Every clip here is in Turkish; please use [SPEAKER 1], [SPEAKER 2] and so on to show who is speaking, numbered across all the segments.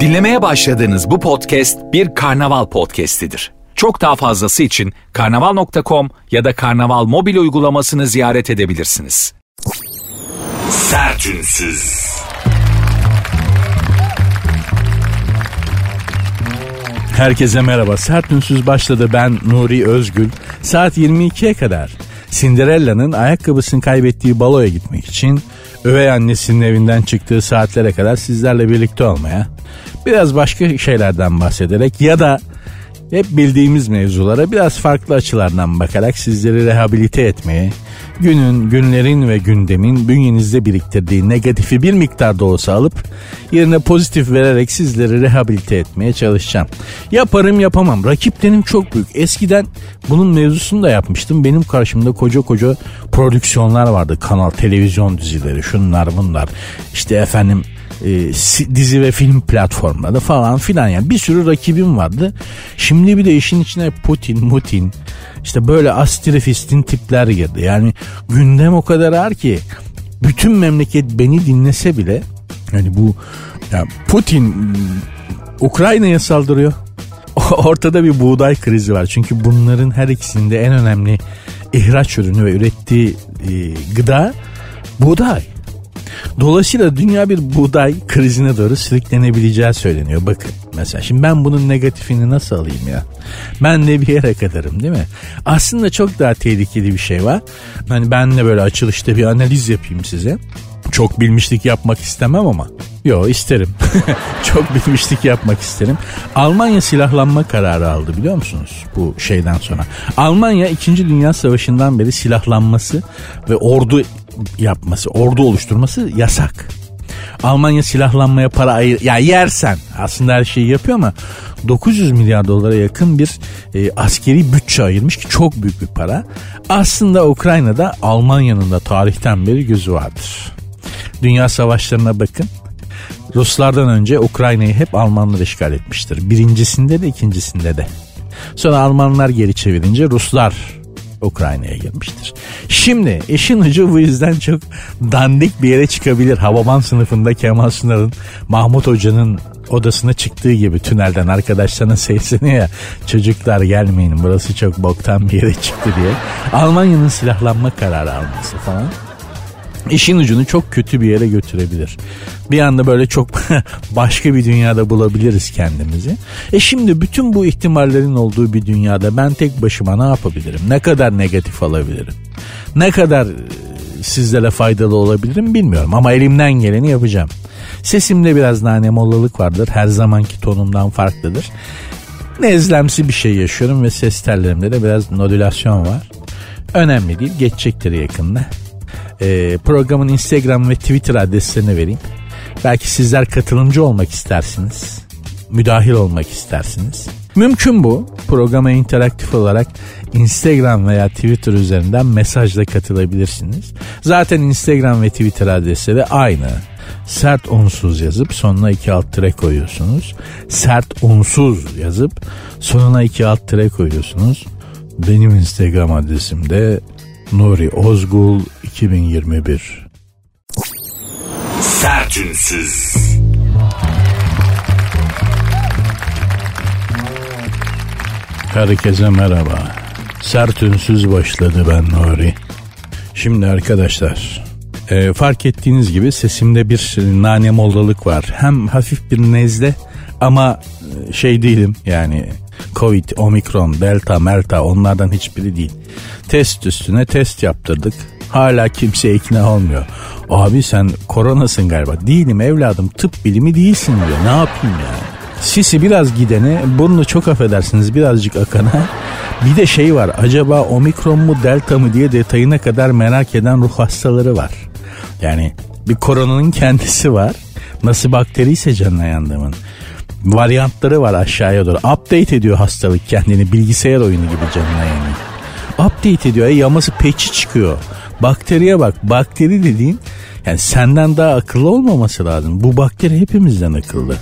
[SPEAKER 1] Dinlemeye başladığınız bu podcast bir karnaval podcastidir. Çok daha fazlası için karnaval.com ya da karnaval mobil uygulamasını ziyaret edebilirsiniz. Sertünsüz.
[SPEAKER 2] Herkese merhaba. Sert Ünsüz başladı. Ben Nuri Özgül. Saat 22'ye kadar Cinderella'nın ayakkabısını kaybettiği baloya gitmek için övey annesinin evinden çıktığı saatlere kadar sizlerle birlikte olmaya, biraz başka şeylerden bahsederek ya da hep bildiğimiz mevzulara biraz farklı açılardan bakarak sizleri rehabilite etmeye, günün, günlerin ve gündemin bünyenizde biriktirdiği negatifi bir miktarda olsa alıp yerine pozitif vererek sizleri rehabilite etmeye çalışacağım. Yaparım yapamam. Rakiplerim çok büyük. Eskiden bunun mevzusunu da yapmıştım. Benim karşımda koca koca prodüksiyonlar vardı. Kanal, televizyon dizileri, şunlar bunlar. İşte efendim e, dizi ve film platformları falan filan yani bir sürü rakibim vardı. Şimdi bir de işin içine Putin, Mutin işte böyle astrefistin tipler girdi. Yani gündem o kadar ağır ki bütün memleket beni dinlese bile yani bu ya Putin Ukrayna'ya saldırıyor. Ortada bir buğday krizi var. Çünkü bunların her ikisinde en önemli ihraç ürünü ve ürettiği e, gıda buğday. Dolayısıyla dünya bir buğday krizine doğru sürüklenebileceği söyleniyor. Bakın mesela şimdi ben bunun negatifini nasıl alayım ya? Ben de bir yere kadarım değil mi? Aslında çok daha tehlikeli bir şey var. Hani ben de böyle açılışta bir analiz yapayım size. Çok bilmişlik yapmak istemem ama. Yo isterim. Çok bilmişlik yapmak isterim. Almanya silahlanma kararı aldı biliyor musunuz bu şeyden sonra. Almanya 2. Dünya Savaşı'ndan beri silahlanması ve ordu yapması, ordu oluşturması yasak. Almanya silahlanmaya para ayır ya yersen aslında her şeyi yapıyor ama 900 milyar dolara yakın bir e, askeri bütçe ayırmış ki çok büyük bir para. Aslında Ukrayna'da Almanya'nın da tarihten beri gözü vardır. Dünya savaşlarına bakın. Ruslardan önce Ukrayna'yı hep Almanlar işgal etmiştir. Birincisinde de ikincisinde de. Sonra Almanlar geri çevirince Ruslar Ukrayna'ya girmiştir. Şimdi işin ucu bu yüzden çok dandik bir yere çıkabilir. Havaban sınıfında Kemal Sunal'ın Mahmut Hoca'nın odasına çıktığı gibi tünelden arkadaşlarına sesleniyor ya çocuklar gelmeyin burası çok boktan bir yere çıktı diye. Almanya'nın silahlanma kararı alması falan işin ucunu çok kötü bir yere götürebilir. Bir anda böyle çok başka bir dünyada bulabiliriz kendimizi. E şimdi bütün bu ihtimallerin olduğu bir dünyada ben tek başıma ne yapabilirim? Ne kadar negatif alabilirim? Ne kadar e, sizlere faydalı olabilirim bilmiyorum ama elimden geleni yapacağım. Sesimde biraz nanemollalılık vardır. Her zamanki tonumdan farklıdır. Nezlemsi bir şey yaşıyorum ve ses tellerimde de biraz nodülasyon var. Önemli değil geçecektir yakında e, programın Instagram ve Twitter adreslerini vereyim. Belki sizler katılımcı olmak istersiniz. Müdahil olmak istersiniz. Mümkün bu. Programa interaktif olarak Instagram veya Twitter üzerinden mesajla katılabilirsiniz. Zaten Instagram ve Twitter adresleri aynı. Sert unsuz yazıp sonuna iki alt tire koyuyorsunuz. Sert unsuz yazıp sonuna iki alt tire koyuyorsunuz. Benim Instagram adresim de Nuri Ozgul 2021
[SPEAKER 1] Sertünsüz
[SPEAKER 2] Herkese merhaba. Sertünsüz başladı ben Nuri. Şimdi arkadaşlar e, fark ettiğiniz gibi sesimde bir nane mollalık var. Hem hafif bir nezle ama e, şey değilim yani Covid, Omikron, Delta, Melta onlardan hiçbiri değil. Test üstüne test yaptırdık. Hala kimse ikna olmuyor. Abi sen koronasın galiba. Değilim evladım tıp bilimi değilsin diyor. Ne yapayım yani? Sisi biraz gidene, burnu çok affedersiniz birazcık akana. Bir de şey var acaba omikron mu delta mı diye detayına kadar merak eden ruh hastaları var. Yani bir koronanın kendisi var. Nasıl bakteriyse canına yandığımın varyantları var aşağıya doğru. Update ediyor hastalık kendini bilgisayar oyunu gibi canına yani. Update ediyor. E, yaması peçi çıkıyor. Bakteriye bak. Bakteri dediğin yani senden daha akıllı olmaması lazım. Bu bakteri hepimizden akıllı.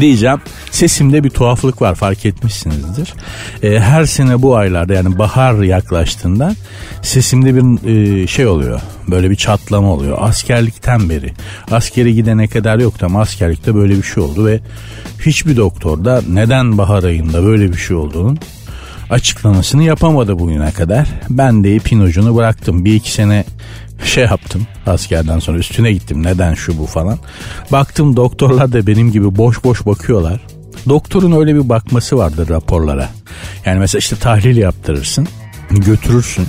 [SPEAKER 2] Diyeceğim. Sesimde bir tuhaflık var fark etmişsinizdir. E, her sene bu aylarda yani bahar yaklaştığında sesimde bir e, şey oluyor. Böyle bir çatlama oluyor. Askerlikten beri. Askere gidene kadar yoktu ama askerlikte böyle bir şey oldu ve hiçbir doktor da neden bahar ayında böyle bir şey olduğunun açıklamasını yapamadı bugüne kadar. Ben de ipin ucunu bıraktım. Bir iki sene şey yaptım askerden sonra üstüne gittim neden şu bu falan. Baktım doktorlar da benim gibi boş boş bakıyorlar. Doktorun öyle bir bakması vardır raporlara. Yani mesela işte tahlil yaptırırsın götürürsün.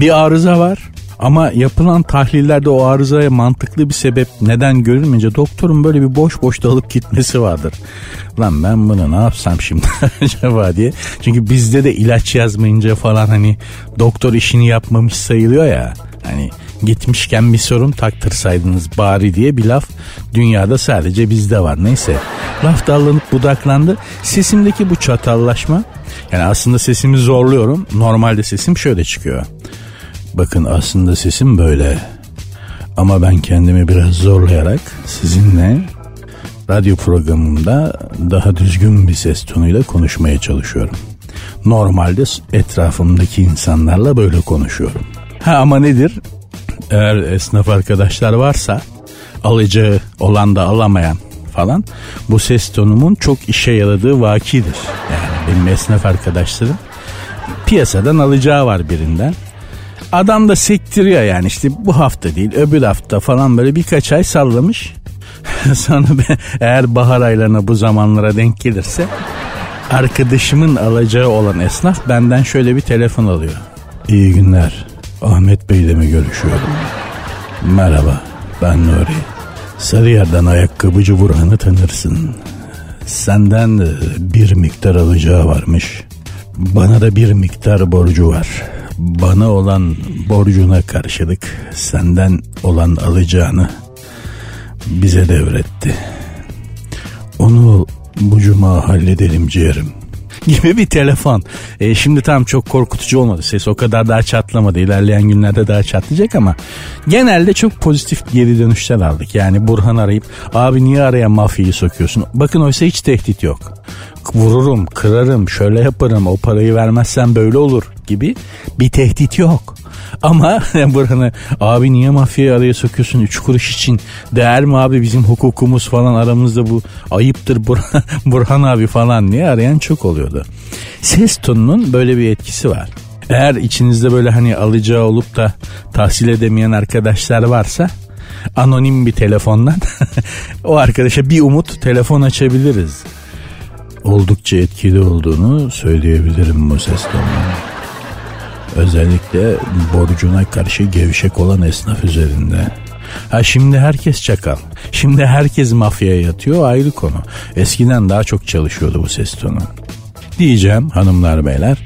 [SPEAKER 2] Bir arıza var ama yapılan tahlillerde o arızaya mantıklı bir sebep neden görülmeyince doktorun böyle bir boş boş dalıp gitmesi vardır. Lan ben bunu ne yapsam şimdi acaba diye. Çünkü bizde de ilaç yazmayınca falan hani doktor işini yapmamış sayılıyor ya. Hani gitmişken bir sorun taktırsaydınız bari diye bir laf dünyada sadece bizde var. Neyse laf dallanıp budaklandı. Sesimdeki bu çatallaşma yani aslında sesimi zorluyorum. Normalde sesim şöyle çıkıyor. Bakın aslında sesim böyle. Ama ben kendimi biraz zorlayarak sizinle radyo programımda daha düzgün bir ses tonuyla konuşmaya çalışıyorum. Normalde etrafımdaki insanlarla böyle konuşuyorum. Ha ama nedir? Eğer esnaf arkadaşlar varsa alıcı olan da alamayan falan bu ses tonumun çok işe yaradığı vakidir. Yani benim esnaf arkadaşlarım piyasadan alacağı var birinden. Adam da sektiriyor yani işte bu hafta değil öbür hafta falan böyle birkaç ay sallamış. Sonra ben, eğer bahar aylarına bu zamanlara denk gelirse arkadaşımın alacağı olan esnaf benden şöyle bir telefon alıyor. İyi günler. Ahmet Bey ile mi görüşüyorum? Merhaba ben Nuri. Sarıyer'den ayakkabıcı Burhan'ı tanırsın. Senden bir miktar alacağı varmış. Bana da bir miktar borcu var. Bana olan borcuna karşılık senden olan alacağını bize devretti. Onu bu cuma halledelim ciğerim gibi bir telefon. E, şimdi tam çok korkutucu olmadı. Ses o kadar daha çatlamadı. İlerleyen günlerde daha çatlayacak ama genelde çok pozitif geri dönüşler aldık. Yani Burhan arayıp abi niye araya mafyayı sokuyorsun? Bakın oysa hiç tehdit yok. Vururum, kırarım, şöyle yaparım, o parayı vermezsen böyle olur gibi bir tehdit yok. Ama Burhan'ı abi niye mafyayı araya sokuyorsun 3 kuruş için değer mi abi bizim hukukumuz falan aramızda bu ayıptır Burhan, Burhan abi falan diye arayan çok oluyordu. Ses tonunun böyle bir etkisi var. Eğer içinizde böyle hani alacağı olup da tahsil edemeyen arkadaşlar varsa anonim bir telefondan o arkadaşa bir umut telefon açabiliriz. Oldukça etkili olduğunu söyleyebilirim bu ses tonunun. Özellikle borcuna karşı gevşek olan esnaf üzerinde. Ha şimdi herkes çakal. Şimdi herkes mafyaya yatıyor ayrı konu. Eskiden daha çok çalışıyordu bu ses tonu. Diyeceğim hanımlar beyler.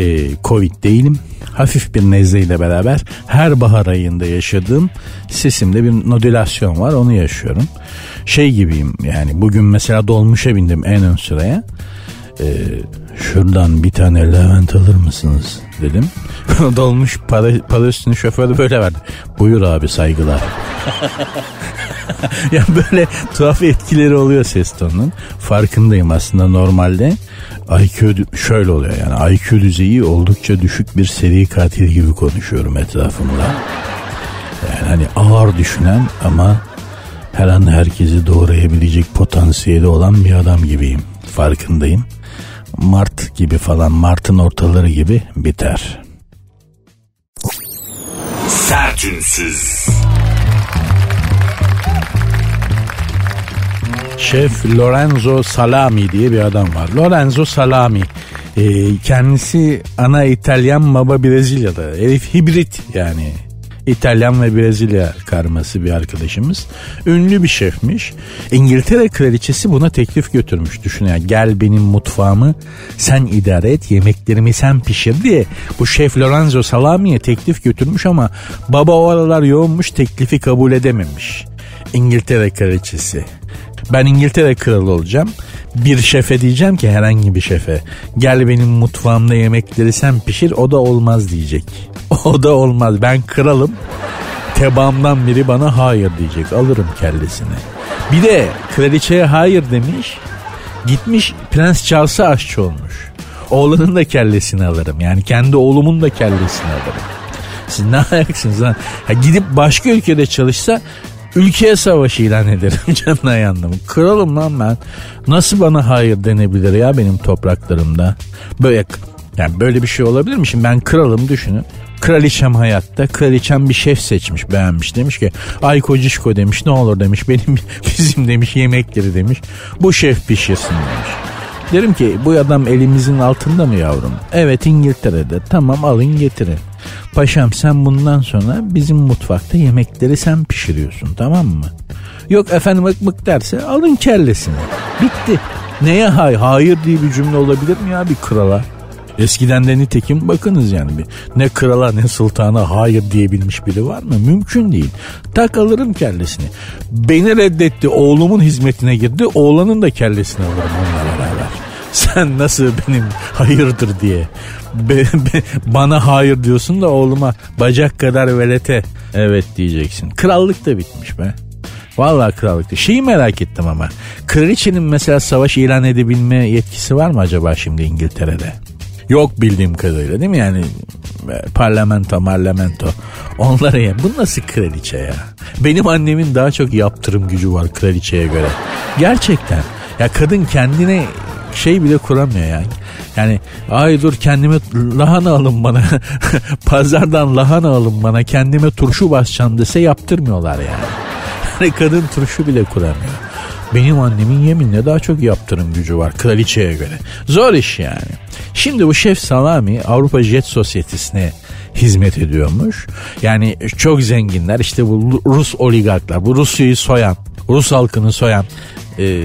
[SPEAKER 2] E, Covid değilim. Hafif bir nezleyle beraber her bahar ayında yaşadığım sesimde bir nodülasyon var onu yaşıyorum. Şey gibiyim yani bugün mesela dolmuşa bindim en ön sıraya. E, şuradan bir tane Levent alır mısınız dedim. Dolmuş para, para üstünü şoförü böyle verdi. Buyur abi saygılar. ya böyle tuhaf etkileri oluyor ses tonunun. Farkındayım aslında normalde. IQ şöyle oluyor yani IQ düzeyi oldukça düşük bir seri katil gibi konuşuyorum etrafımda. Yani hani ağır düşünen ama her an herkesi doğrayabilecek potansiyeli olan bir adam gibiyim. Farkındayım. Mart gibi falan Mart'ın ortaları gibi biter. Sertünsüz. Şef Lorenzo Salami diye bir adam var. Lorenzo Salami. Ee, kendisi ana İtalyan baba Brezilyalı. Herif hibrit yani İtalyan ve Brezilya karması bir arkadaşımız. Ünlü bir şefmiş. İngiltere kraliçesi buna teklif götürmüş. Düşün ya gel benim mutfağımı sen idare et yemeklerimi sen pişir diye. Bu şef Lorenzo Salami'ye teklif götürmüş ama baba o aralar yoğunmuş teklifi kabul edememiş. İngiltere kraliçesi. Ben İngiltere kralı olacağım. Bir şefe diyeceğim ki herhangi bir şefe. Gel benim mutfağımda yemekleri sen pişir o da olmaz diyecek. O da olmaz. Ben kralım. Tebaamdan biri bana hayır diyecek. Alırım kellesini. Bir de kraliçeye hayır demiş. Gitmiş Prens Charles'a aşçı olmuş. Oğlanın da kellesini alırım. Yani kendi oğlumun da kellesini alırım. Siz ne ayaksınız lan? Ha, gidip başka ülkede çalışsa ülkeye savaş ilan ederim canına yandım. Kralım lan ben. Nasıl bana hayır denebilir ya benim topraklarımda? Böyle yani böyle bir şey olabilir mi? Şimdi ben kralım düşünün. Kraliçem hayatta. Kraliçem bir şef seçmiş beğenmiş. Demiş ki ay kocişko demiş ne olur demiş. Benim bizim demiş yemekleri demiş. Bu şef pişirsin demiş. Derim ki bu adam elimizin altında mı yavrum? Evet İngiltere'de. Tamam alın getirin. Paşam sen bundan sonra bizim mutfakta yemekleri sen pişiriyorsun tamam mı? Yok efendim mık mık derse alın kellesini. Bitti. Neye hay? Hayır diye bir cümle olabilir mi ya bir krala? Eskiden de nitekim bakınız yani bir ne krala ne sultana hayır diyebilmiş biri var mı? Mümkün değil. Tak alırım kellesini. Beni reddetti oğlumun hizmetine girdi oğlanın da kellesini alırım beraber. Sen nasıl benim hayırdır diye. Be, be, bana hayır diyorsun da oğluma bacak kadar velete evet diyeceksin. Krallık da bitmiş be. Vallahi krallıkta. Şeyi merak ettim ama. Kraliçenin mesela savaş ilan edebilme yetkisi var mı acaba şimdi İngiltere'de? Yok bildiğim kadarıyla değil mi yani e, parlamento parlamento onlara ya bu nasıl kraliçe ya benim annemin daha çok yaptırım gücü var kraliçeye göre gerçekten ya kadın kendine şey bile kuramıyor yani. Yani ay dur kendime lahana alın bana. Pazardan lahana alın bana. Kendime turşu basacağım dese yaptırmıyorlar yani. Yani kadın turşu bile kuramıyor. Benim annemin yeminle daha çok yaptırım gücü var kraliçeye göre. Zor iş yani. Şimdi bu Şef Salami Avrupa Jet Sosyetesi'ne hizmet ediyormuş. Yani çok zenginler işte bu Rus oligarklar bu Rusya'yı soyan Rus halkını soyan e,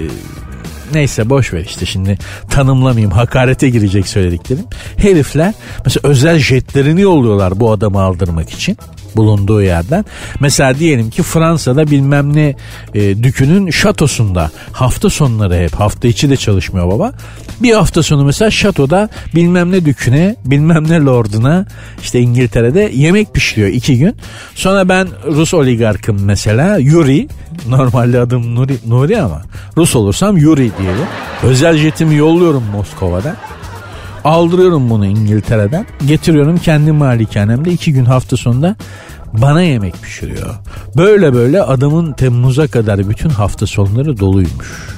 [SPEAKER 2] neyse boş ver işte şimdi tanımlamayayım hakarete girecek söylediklerim. Herifler mesela özel jetlerini yolluyorlar bu adamı aldırmak için bulunduğu yerden. Mesela diyelim ki Fransa'da bilmem ne e, dükünün şatosunda hafta sonları hep hafta içi de çalışmıyor baba. Bir hafta sonu mesela şatoda bilmem ne düküne bilmem ne lorduna işte İngiltere'de yemek pişiriyor iki gün. Sonra ben Rus oligarkım mesela Yuri normalde adım Nuri, Nuri ama Rus olursam Yuri diyelim. Özel jetimi yolluyorum Moskova'da. Aldırıyorum bunu İngiltere'den. Getiriyorum kendi malikanemde iki gün hafta sonunda bana yemek pişiriyor. Böyle böyle adamın Temmuz'a kadar bütün hafta sonları doluymuş.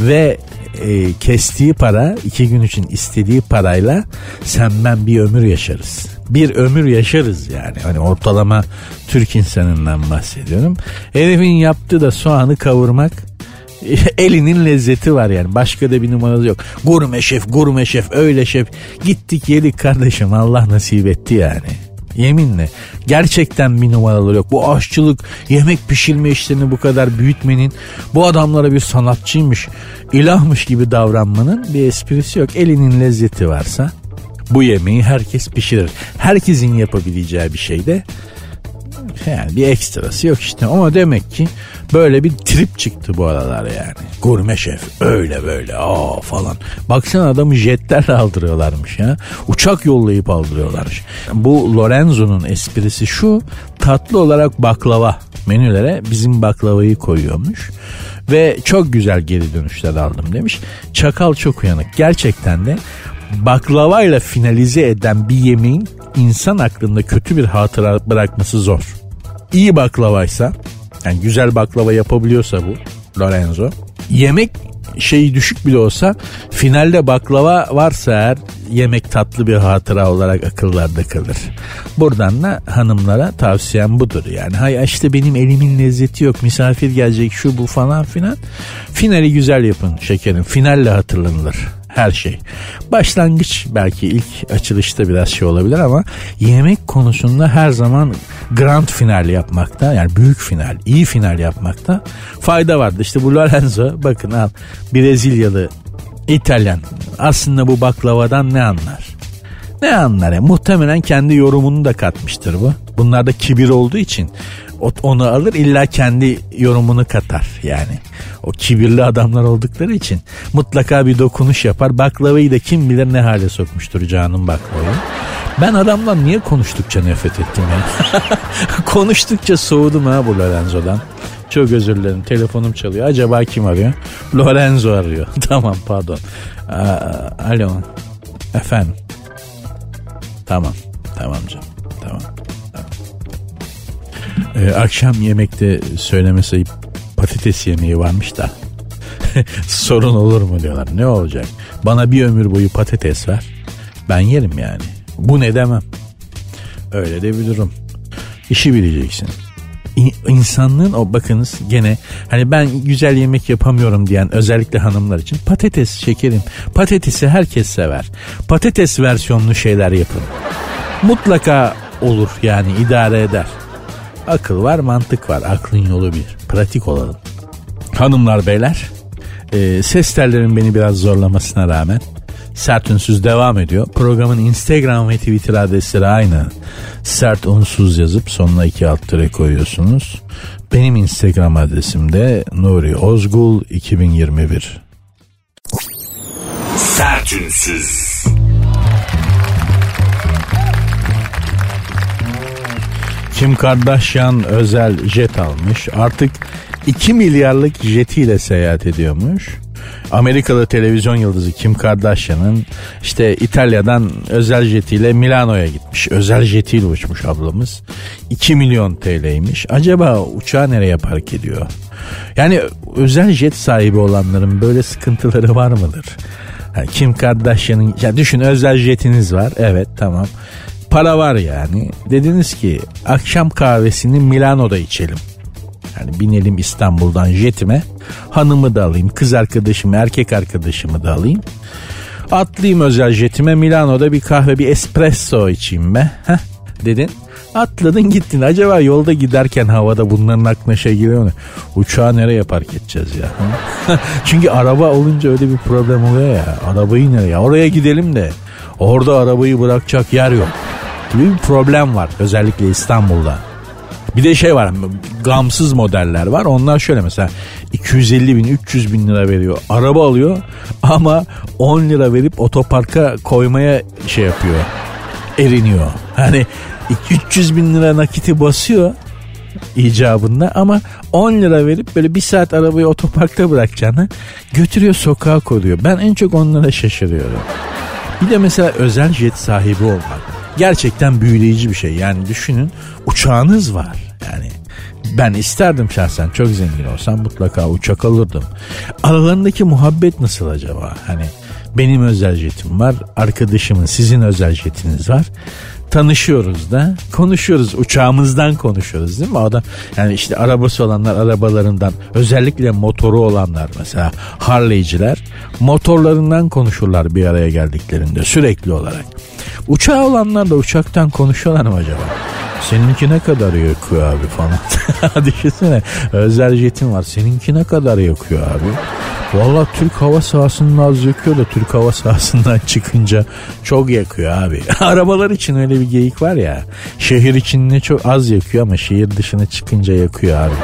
[SPEAKER 2] Ve e, kestiği para iki gün için istediği parayla sen ben bir ömür yaşarız. Bir ömür yaşarız yani. Hani ortalama Türk insanından bahsediyorum. Herifin yaptığı da soğanı kavurmak elinin lezzeti var yani. Başka da bir numarası yok. Gurme şef, gurme şef, öyle şef. Gittik yedik kardeşim Allah nasip etti yani. Yeminle. Gerçekten bir numaraları yok. Bu aşçılık, yemek pişirme işlerini bu kadar büyütmenin, bu adamlara bir sanatçıymış, ilahmış gibi davranmanın bir esprisi yok. Elinin lezzeti varsa bu yemeği herkes pişirir. Herkesin yapabileceği bir şey de yani bir ekstrası yok işte ama demek ki böyle bir trip çıktı bu aralar yani. Gurme şef öyle böyle aa falan. Baksana adamı jetlerle aldırıyorlarmış ya. Uçak yollayıp aldırıyorlarmış. Bu Lorenzo'nun esprisi şu tatlı olarak baklava menülere bizim baklavayı koyuyormuş. Ve çok güzel geri dönüşler aldım demiş. Çakal çok uyanık. Gerçekten de baklavayla finalize eden bir yemeğin insan aklında kötü bir hatıra bırakması zor iyi baklavaysa yani güzel baklava yapabiliyorsa bu Lorenzo yemek şeyi düşük bile olsa finalde baklava varsa eğer yemek tatlı bir hatıra olarak akıllarda kalır. Buradan da hanımlara tavsiyem budur yani. Hay işte benim elimin lezzeti yok misafir gelecek şu bu falan filan. Finali güzel yapın şekerim finalle hatırlanılır her şey. Başlangıç belki ilk açılışta biraz şey olabilir ama yemek konusunda her zaman grand final yapmakta yani büyük final, iyi final yapmakta fayda vardı. İşte bu Lorenzo bakın al Brezilyalı İtalyan aslında bu baklavadan ne anlar? Ne anlar ya? Muhtemelen kendi yorumunu da katmıştır bu. Bunlarda kibir olduğu için onu alır illa kendi yorumunu katar yani. O kibirli adamlar oldukları için mutlaka bir dokunuş yapar. Baklavayı da kim bilir ne hale sokmuştur canım baklavayı. Ben adamdan niye konuştukça nefret ettim ya? konuştukça soğudum ha bu Lorenzo'dan. Çok özür dilerim. Telefonum çalıyor. Acaba kim arıyor? Lorenzo arıyor. tamam pardon. Aa, alo. Efendim. Tamam. Tamam canım. Tamam. Ee, akşam yemekte söylemesi patates yemeği varmış da. Sorun olur mu diyorlar. Ne olacak? Bana bir ömür boyu patates ver. Ben yerim yani. Bu ne demem. Öyle de bir durum. İşi bileceksin. İnsanlığın o bakınız gene hani ben güzel yemek yapamıyorum diyen özellikle hanımlar için patates şekerim. Patatesi herkes sever. Patates versiyonlu şeyler yapın. Mutlaka olur yani idare eder. Akıl var mantık var aklın yolu bir. Pratik olalım. Hanımlar beyler e, ses tellerin beni biraz zorlamasına rağmen Sert Unsuz devam ediyor. Programın Instagram ve Twitter adresleri aynı. Sert Unsuz yazıp sonuna iki alt tere koyuyorsunuz. Benim Instagram adresim de Nuri Ozgul 2021. Sert Unsuz. Kim Kardashian özel jet almış. Artık 2 milyarlık jetiyle seyahat ediyormuş. Amerikalı televizyon yıldızı Kim Kardashian'ın işte İtalya'dan özel jetiyle Milano'ya gitmiş. Özel jetiyle uçmuş ablamız. 2 milyon TL'ymiş. Acaba uçağı nereye park ediyor? Yani özel jet sahibi olanların böyle sıkıntıları var mıdır? Kim Kardashian'ın ya düşün özel jetiniz var. Evet tamam. Para var yani. Dediniz ki akşam kahvesini Milano'da içelim. Yani binelim İstanbul'dan jetime. Hanımı da alayım, kız arkadaşımı, erkek arkadaşımı da alayım. Atlayayım özel jetime Milano'da bir kahve, bir espresso içeyim be. Heh, dedin. Atladın gittin. Acaba yolda giderken havada bunların aklına şey geliyor mu? Uçağı nereye park edeceğiz ya? Çünkü araba olunca öyle bir problem oluyor ya. Arabayı nereye? Oraya gidelim de orada arabayı bırakacak yer yok. Gibi bir problem var özellikle İstanbul'da. Bir de şey var gamsız modeller var. Onlar şöyle mesela 250 bin 300 bin lira veriyor. Araba alıyor ama 10 lira verip otoparka koymaya şey yapıyor. Eriniyor. Hani 300 bin lira nakiti basıyor icabında ama 10 lira verip böyle bir saat arabayı otoparkta bırakacağını götürüyor sokağa koyuyor. Ben en çok onlara şaşırıyorum. Bir de mesela özel jet sahibi olmak gerçekten büyüleyici bir şey. Yani düşünün uçağınız var. Yani ben isterdim şahsen çok zengin olsam mutlaka uçak alırdım. Aralarındaki muhabbet nasıl acaba? Hani benim özel jetim var, arkadaşımın sizin özel jetiniz var. Tanışıyoruz da konuşuyoruz uçağımızdan konuşuyoruz değil mi? Adam yani işte arabası olanlar arabalarından özellikle motoru olanlar mesela Harley'ciler motorlarından konuşurlar bir araya geldiklerinde sürekli olarak. Uçağı olanlar da uçaktan konuşuyorlar mı acaba? Seninki ne kadar yakıyor abi falan. Düşünsene özel jetin var. Seninki ne kadar yakıyor abi? Valla Türk hava sahasının az yakıyor da Türk hava sahasından çıkınca çok yakıyor abi. Arabalar için öyle bir geyik var ya. Şehir içinde çok az yakıyor ama şehir dışına çıkınca yakıyor abi.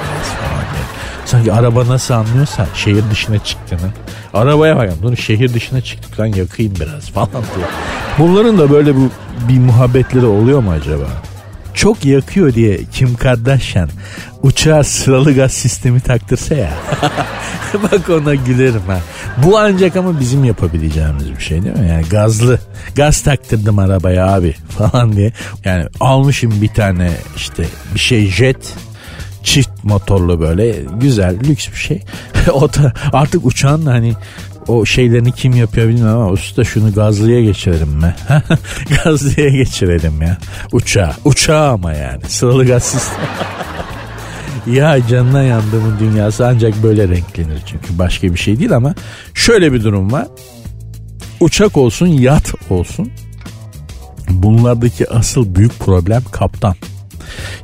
[SPEAKER 2] Sanki araba nasıl anlıyorsa şehir dışına çıktığını. Arabaya bakın dur şehir dışına çıktık lan yakayım biraz falan diyor. Bunların da böyle bu bir muhabbetleri oluyor mu acaba? Çok yakıyor diye Kim Kardashian uçağa sıralı gaz sistemi taktırsa ya. Bak ona gülerim ha. Bu ancak ama bizim yapabileceğimiz bir şey değil mi? Yani gazlı gaz taktırdım arabaya abi falan diye. Yani almışım bir tane işte bir şey jet çift motorlu böyle güzel lüks bir şey. o da artık uçağın hani o şeylerini kim yapıyor bilmiyorum ama usta şunu gazlıya geçirelim mi? gazlıya geçirelim ya. Uçağa. Uçağa ama yani. Sıralı gaz sistemi. ya canına yandığımın dünyası ancak böyle renklenir çünkü başka bir şey değil ama şöyle bir durum var. Uçak olsun yat olsun bunlardaki asıl büyük problem kaptan.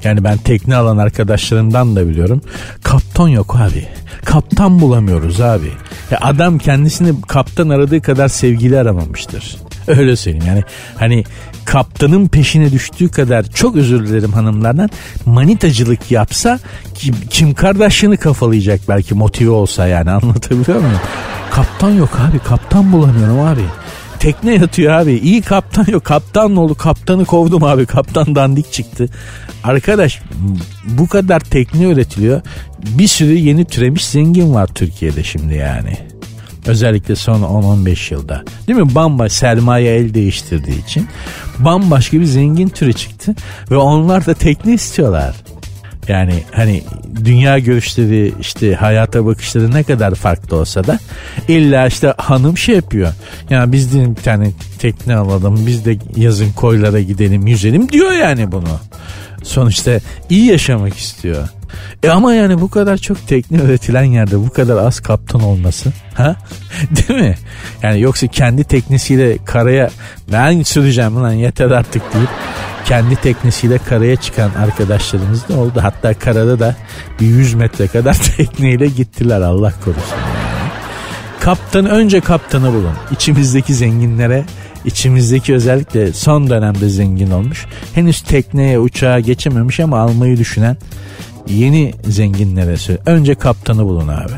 [SPEAKER 2] Yani ben tekne alan arkadaşlarımdan da biliyorum. Kaptan yok abi. Kaptan bulamıyoruz abi. Ya adam kendisini kaptan aradığı kadar sevgili aramamıştır. Öyle söyleyeyim yani hani kaptanın peşine düştüğü kadar çok özür dilerim hanımlardan manitacılık yapsa kim, kim kardeşini kafalayacak belki motive olsa yani anlatabiliyor muyum? Kaptan yok abi kaptan bulamıyorum abi. Tekne yatıyor abi. İyi kaptan yok. Kaptan oldu? Kaptanı kovdum abi. Kaptan dandik çıktı. Arkadaş bu kadar tekne üretiliyor. Bir sürü yeni türemiş zengin var Türkiye'de şimdi yani. Özellikle son 10-15 yılda. Değil mi? Bamba sermaye el değiştirdiği için bambaşka bir zengin türü çıktı. Ve onlar da tekne istiyorlar. Yani hani dünya görüşleri işte hayata bakışları ne kadar farklı olsa da illa işte hanım şey yapıyor. Yani biz de bir tane tekne alalım biz de yazın koylara gidelim yüzelim diyor yani bunu. Sonuçta iyi yaşamak istiyor. E ama yani bu kadar çok tekne üretilen yerde bu kadar az kaptan olması ha? Değil mi? Yani yoksa kendi teknesiyle karaya ben süreceğim lan yeter artık deyip kendi teknesiyle karaya çıkan arkadaşlarımız da oldu. Hatta karada da bir 100 metre kadar tekneyle gittiler Allah korusun. Yani. Kaptanı önce kaptanı bulun. İçimizdeki zenginlere içimizdeki özellikle son dönemde zengin olmuş. Henüz tekneye uçağa geçememiş ama almayı düşünen yeni zenginlere söyle. Önce kaptanı bulun abi.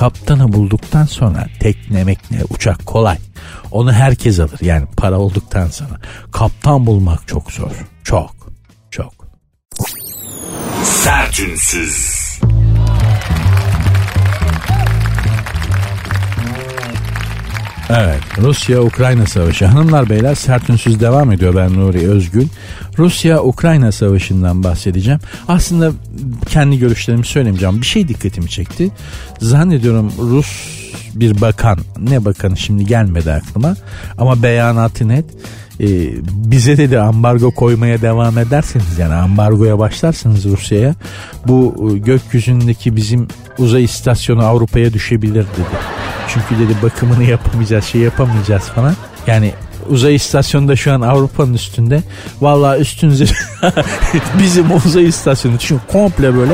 [SPEAKER 2] Kaptanı bulduktan sonra tekne mekne uçak kolay. Onu herkes alır yani para olduktan sonra. Kaptan bulmak çok zor. Çok çok. Sertünsüz. Evet Rusya-Ukrayna savaşı. Hanımlar beyler sert ünsüz devam ediyor ben Nuri Özgül. Rusya-Ukrayna savaşından bahsedeceğim. Aslında kendi görüşlerimi söylemeyeceğim. Bir şey dikkatimi çekti. Zannediyorum Rus bir bakan ne bakanı şimdi gelmedi aklıma ama beyanatı net e, bize dedi ambargo koymaya devam ederseniz yani ambargoya başlarsınız Rusya'ya bu e, gökyüzündeki bizim uzay istasyonu Avrupa'ya düşebilir dedi. Çünkü dedi bakımını yapamayacağız şey yapamayacağız falan. Yani uzay istasyonunda şu an Avrupa'nın üstünde. Vallahi üstünüze bizim uzay istasyonu düşün komple böyle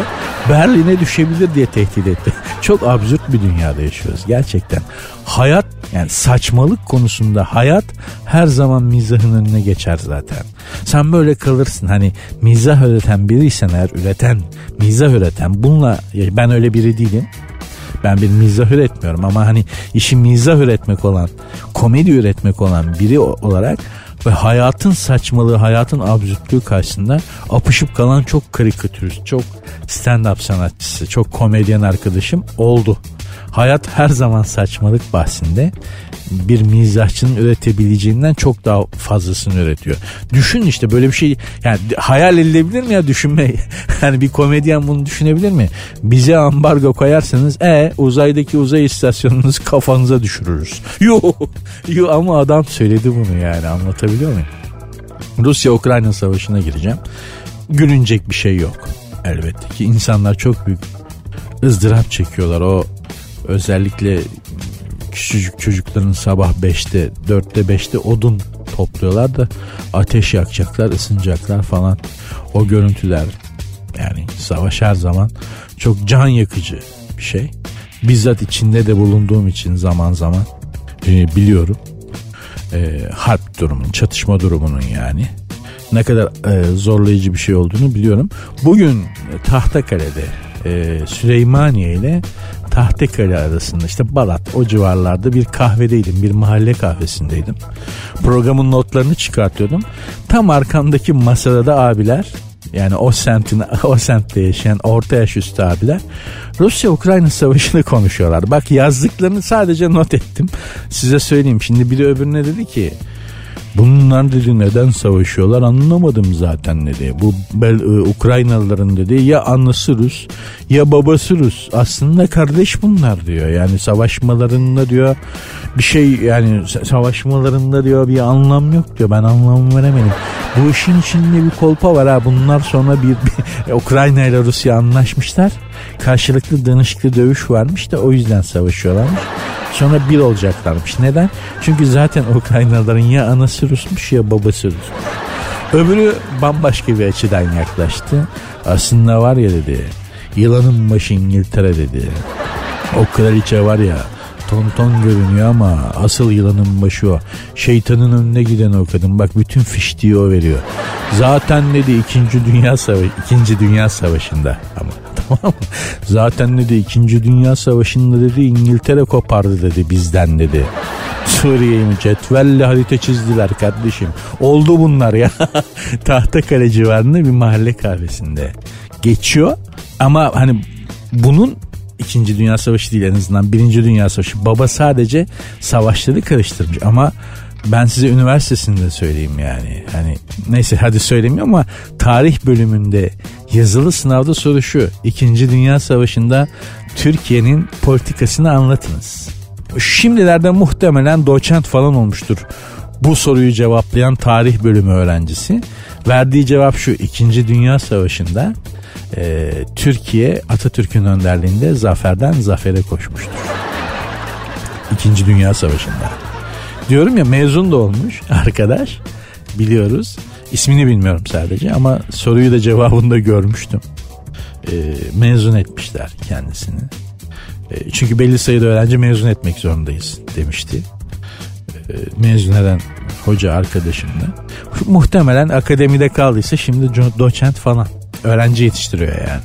[SPEAKER 2] Berlin'e düşebilir diye tehdit etti. Çok absürt bir dünyada yaşıyoruz gerçekten. Hayat yani saçmalık konusunda hayat her zaman mizahın önüne geçer zaten. Sen böyle kalırsın hani mizah üreten biriysen eğer üreten, mizah üreten bununla ben öyle biri değilim. Ben bir mizah üretmiyorum ama hani işi mizah üretmek olan, komedi üretmek olan biri olarak ve hayatın saçmalığı, hayatın absürtlüğü karşısında apışıp kalan çok karikatürist, çok stand-up sanatçısı, çok komedyen arkadaşım oldu. Hayat her zaman saçmalık bahsinde bir mizahçının üretebileceğinden çok daha fazlasını üretiyor. Düşün işte böyle bir şey yani hayal edilebilir mi ya düşünme? Yani bir komedyen bunu düşünebilir mi? Bize ambargo koyarsanız e uzaydaki uzay istasyonunuz kafanıza düşürürüz. Yo, yo ama adam söyledi bunu yani anlatabiliyor muyum? Rusya-Ukrayna savaşına gireceğim. Gülünecek bir şey yok. Elbette ki insanlar çok büyük ızdırap çekiyorlar. O özellikle küçücük çocukların sabah 5'te 4'te 5'te odun topluyorlar da ateş yakacaklar ısınacaklar falan. O görüntüler yani savaş her zaman çok can yakıcı bir şey. Bizzat içinde de bulunduğum için zaman zaman e, biliyorum. E, harp durumunun çatışma durumunun yani ne kadar e, zorlayıcı bir şey olduğunu biliyorum. Bugün Tahtakale'de e, Süleymaniye ile Tahtekale arasında işte Balat o civarlarda bir kahvedeydim. Bir mahalle kahvesindeydim. Programın notlarını çıkartıyordum. Tam arkamdaki masada da abiler yani o semtin o semtte yaşayan orta yaş üstü abiler Rusya-Ukrayna savaşını konuşuyorlar. Bak yazdıklarını sadece not ettim. Size söyleyeyim. Şimdi biri öbürüne dedi ki Bunlar dedi neden savaşıyorlar anlamadım zaten dedi. Bu bel, e, Ukraynalıların dedi ya annesi Rus ya babası Rus. Aslında kardeş bunlar diyor. Yani savaşmalarında diyor bir şey yani savaşmalarında diyor bir anlam yok diyor. Ben anlam veremedim. Bu işin içinde bir kolpa var ha. Bunlar sonra bir, bir Ukrayna ile Rusya anlaşmışlar. Karşılıklı danışıklı dövüş varmış da o yüzden savaşıyorlarmış. Sonra bir olacaklarmış. Neden? Çünkü zaten Ukraynalıların ya anası Rusmuş ya babası Rusmuş. Öbürü bambaşka bir açıdan yaklaştı. Aslında var ya dedi. Yılanın başı İngiltere dedi. O kraliçe var ya tonton görünüyor ama asıl yılanın başı o. Şeytanın önüne giden o kadın. Bak bütün fiştiği o veriyor. Zaten dedi 2. Dünya Savaşı, 2. Dünya Savaşı'nda ama tamam mı? Zaten dedi 2. Dünya Savaşı'nda dedi İngiltere kopardı dedi bizden dedi. Suriye'yi mi cetvelle harita çizdiler kardeşim. Oldu bunlar ya. Tahtakale civarında bir mahalle kahvesinde geçiyor. Ama hani bunun İkinci Dünya Savaşı değil en azından Birinci Dünya Savaşı. Baba sadece savaşları karıştırmış ama ben size üniversitesinde söyleyeyim yani. Hani neyse hadi söylemiyorum ama tarih bölümünde yazılı sınavda soru şu. İkinci Dünya Savaşı'nda Türkiye'nin politikasını anlatınız. Şimdilerde muhtemelen doçent falan olmuştur bu soruyu cevaplayan tarih bölümü öğrencisi. Verdiği cevap şu. İkinci Dünya Savaşı'nda e, Türkiye Atatürk'ün önderliğinde zaferden zafere koşmuştur. İkinci Dünya Savaşı'nda. Diyorum ya mezun da olmuş arkadaş biliyoruz. İsmini bilmiyorum sadece ama soruyu da cevabını da görmüştüm. E, mezun etmişler kendisini. E, çünkü belli sayıda öğrenci mezun etmek zorundayız demişti. E, mezun eden hoca arkadaşımla. Muhtemelen akademide kaldıysa şimdi doçent falan. Öğrenci yetiştiriyor yani.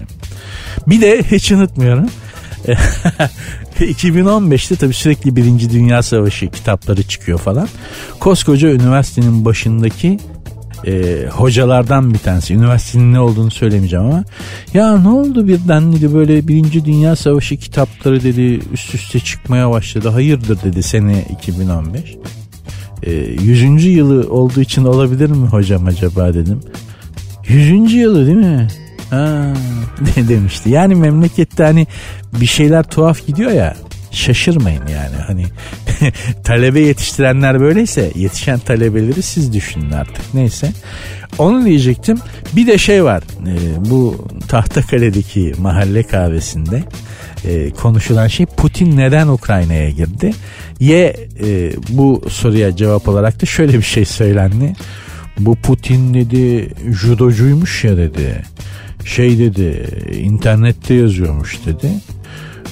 [SPEAKER 2] Bir de hiç unutmuyorum. 2015'te tabii sürekli Birinci Dünya Savaşı kitapları çıkıyor falan. Koskoca üniversitenin başındaki e, hocalardan bir tanesi. Üniversitenin ne olduğunu söylemeyeceğim ama ya ne oldu birden dedi böyle Birinci Dünya Savaşı kitapları dedi üst üste çıkmaya başladı. Hayırdır dedi sene 2015. E, 100. yılı olduğu için olabilir mi hocam acaba dedim. Yüzüncü yılı değil mi? Ha, demişti. Yani memlekette hani bir şeyler tuhaf gidiyor ya şaşırmayın yani. Hani talebe yetiştirenler böyleyse yetişen talebeleri siz düşünün artık. Neyse. Onu diyecektim. Bir de şey var. E, bu Tahtakale'deki mahalle kahvesinde e, konuşulan şey Putin neden Ukrayna'ya girdi? Ye e, bu soruya cevap olarak da şöyle bir şey söylendi. Bu Putin dedi judocuymuş ya dedi. Şey dedi internette yazıyormuş dedi.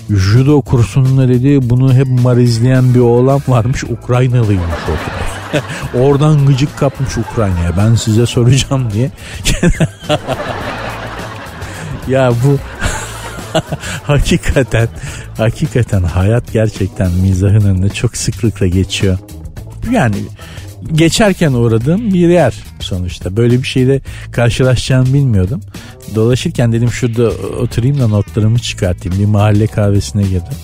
[SPEAKER 2] Judo kursunda dedi bunu hep marizleyen bir oğlan varmış Ukraynalıymış o dedi. Oradan gıcık kapmış Ukrayna'ya ben size soracağım diye. ya bu hakikaten hakikaten hayat gerçekten mizahın önünde çok sıklıkla geçiyor. Yani geçerken uğradığım bir yer sonuçta. Böyle bir şeyle karşılaşacağımı bilmiyordum. Dolaşırken dedim şurada oturayım da notlarımı çıkartayım. Bir mahalle kahvesine girdim.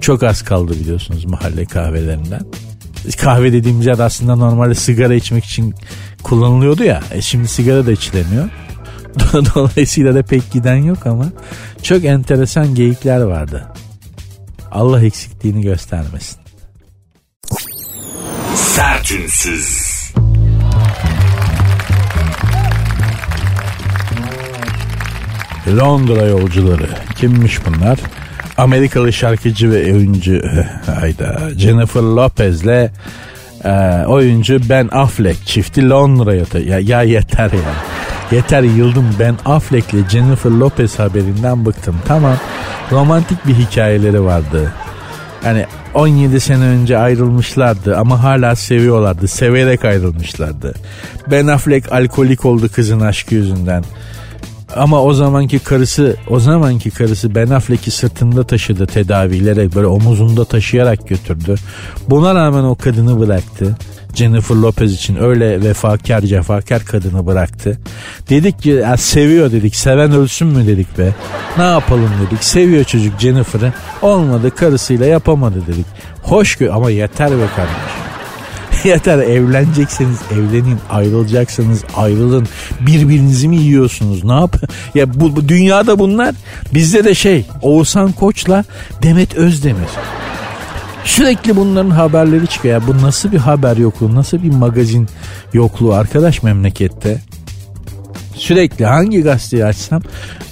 [SPEAKER 2] Çok az kaldı biliyorsunuz mahalle kahvelerinden. Kahve dediğimiz yer aslında normalde sigara içmek için kullanılıyordu ya. E şimdi sigara da içilemiyor. Dolayısıyla da pek giden yok ama çok enteresan geyikler vardı. Allah eksikliğini göstermesin. Sertünsüz. Londra yolcuları. Kimmiş bunlar? Amerikalı şarkıcı ve oyuncu hayda Jennifer Lopez'le e, oyuncu Ben Affleck çifti Londra'ya ya, ya yeter ya. Yeter yıldım Ben Affleck'le Jennifer Lopez haberinden bıktım. Tamam romantik bir hikayeleri vardı. Yani 17 sene önce ayrılmışlardı ama hala seviyorlardı. Severek ayrılmışlardı. Ben Affleck alkolik oldu kızın aşkı yüzünden. Ama o zamanki karısı, o zamanki karısı Ben Affleck'i sırtında taşıdı tedavilere böyle omuzunda taşıyarak götürdü. Buna rağmen o kadını bıraktı. Jennifer Lopez için öyle vefakar cefakar kadını bıraktı. Dedik ki ya seviyor dedik. Seven ölsün mü? dedik be. Ne yapalım? dedik. Seviyor çocuk Jennifer'ı. Olmadı karısıyla yapamadı dedik. Hoş ama yeter be kardeşim. Yeter evlenecekseniz evlenin ayrılacaksanız ayrılın. Birbirinizi mi yiyorsunuz? Ne yap ya bu, bu dünyada bunlar. Bizde de şey Oğuzhan Koç'la Demet Özdemir Sürekli bunların haberleri çıkıyor. Ya bu nasıl bir haber yokluğu, nasıl bir magazin yokluğu arkadaş memlekette? Sürekli hangi gazeteyi açsam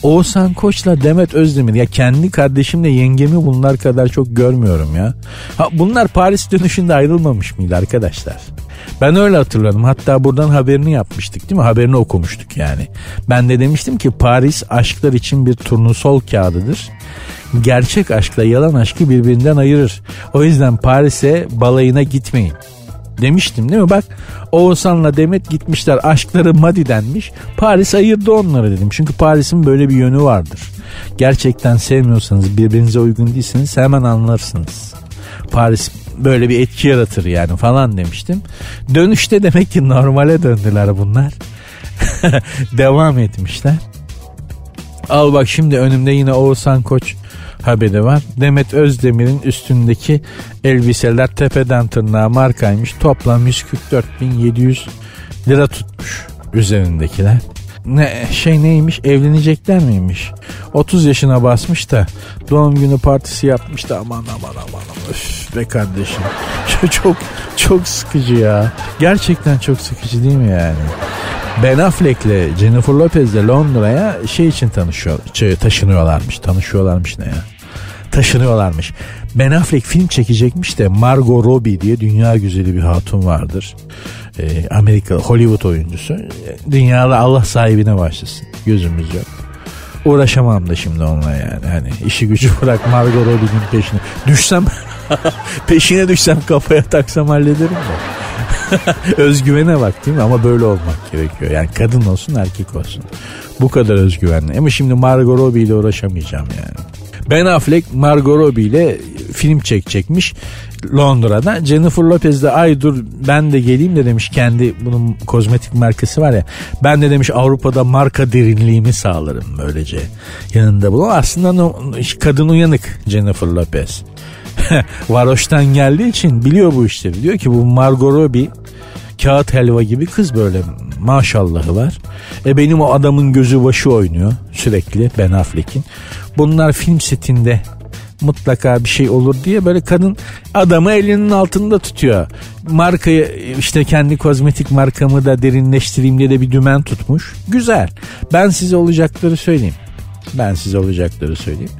[SPEAKER 2] Oğuzhan Koç'la Demet Özdemir ya kendi kardeşimle yengemi bunlar kadar çok görmüyorum ya. Ha, bunlar Paris dönüşünde ayrılmamış mıydı arkadaşlar? Ben öyle hatırladım. Hatta buradan haberini yapmıştık değil mi? Haberini okumuştuk yani. Ben de demiştim ki Paris aşklar için bir turnusol kağıdıdır. Gerçek aşkla yalan aşkı birbirinden ayırır. O yüzden Paris'e balayına gitmeyin demiştim değil mi? Bak Oğuzhan'la Demet gitmişler aşkları Madi denmiş. Paris ayırdı onları dedim. Çünkü Paris'in böyle bir yönü vardır. Gerçekten sevmiyorsanız birbirinize uygun değilseniz hemen anlarsınız. Paris böyle bir etki yaratır yani falan demiştim. Dönüşte demek ki normale döndüler bunlar. Devam etmişler. Al bak şimdi önümde yine Oğuzhan Koç haberi var. Demet Özdemir'in üstündeki elbiseler tepeden tırnağa markaymış. Toplam 144.700 lira tutmuş üzerindekiler. Ne şey neymiş evlenecekler miymiş? 30 yaşına basmış da doğum günü partisi yapmış da aman aman aman öf be kardeşim. çok çok sıkıcı ya. Gerçekten çok sıkıcı değil mi yani? Ben Affleck'le Jennifer Lopez de Londra'ya şey için tanışıyor, taşınıyorlarmış. Tanışıyorlarmış ne ya? Taşınıyorlarmış. Ben Affleck film çekecekmiş de Margot Robbie diye dünya güzeli bir hatun vardır. Ee, Amerika Hollywood oyuncusu. Dünyada Allah sahibine başlasın. Gözümüz yok. Uğraşamam da şimdi onunla yani. Hani işi gücü bırak Margot Robbie'nin peşine. Düşsem peşine düşsem kafaya taksam hallederim de. Özgüvene bak değil mi? Ama böyle olmak gerekiyor. Yani kadın olsun erkek olsun. Bu kadar özgüvenli. Ama şimdi Margot Robbie ile uğraşamayacağım yani. Ben Affleck Margot Robbie ile film çekecekmiş Londra'da. Jennifer Lopez de ay dur ben de geleyim de demiş kendi bunun kozmetik markası var ya. Ben de demiş Avrupa'da marka derinliğimi sağlarım böylece. Yanında bu. Aslında kadın uyanık Jennifer Lopez. varoştan geldiği için biliyor bu işleri. Diyor ki bu Margot Robbie kağıt helva gibi kız böyle maşallahı var. E benim o adamın gözü başı oynuyor sürekli Ben Affleck'in. Bunlar film setinde mutlaka bir şey olur diye böyle kadın adamı elinin altında tutuyor. Markayı işte kendi kozmetik markamı da derinleştireyim diye de bir dümen tutmuş. Güzel. Ben size olacakları söyleyeyim. Ben size olacakları söyleyeyim.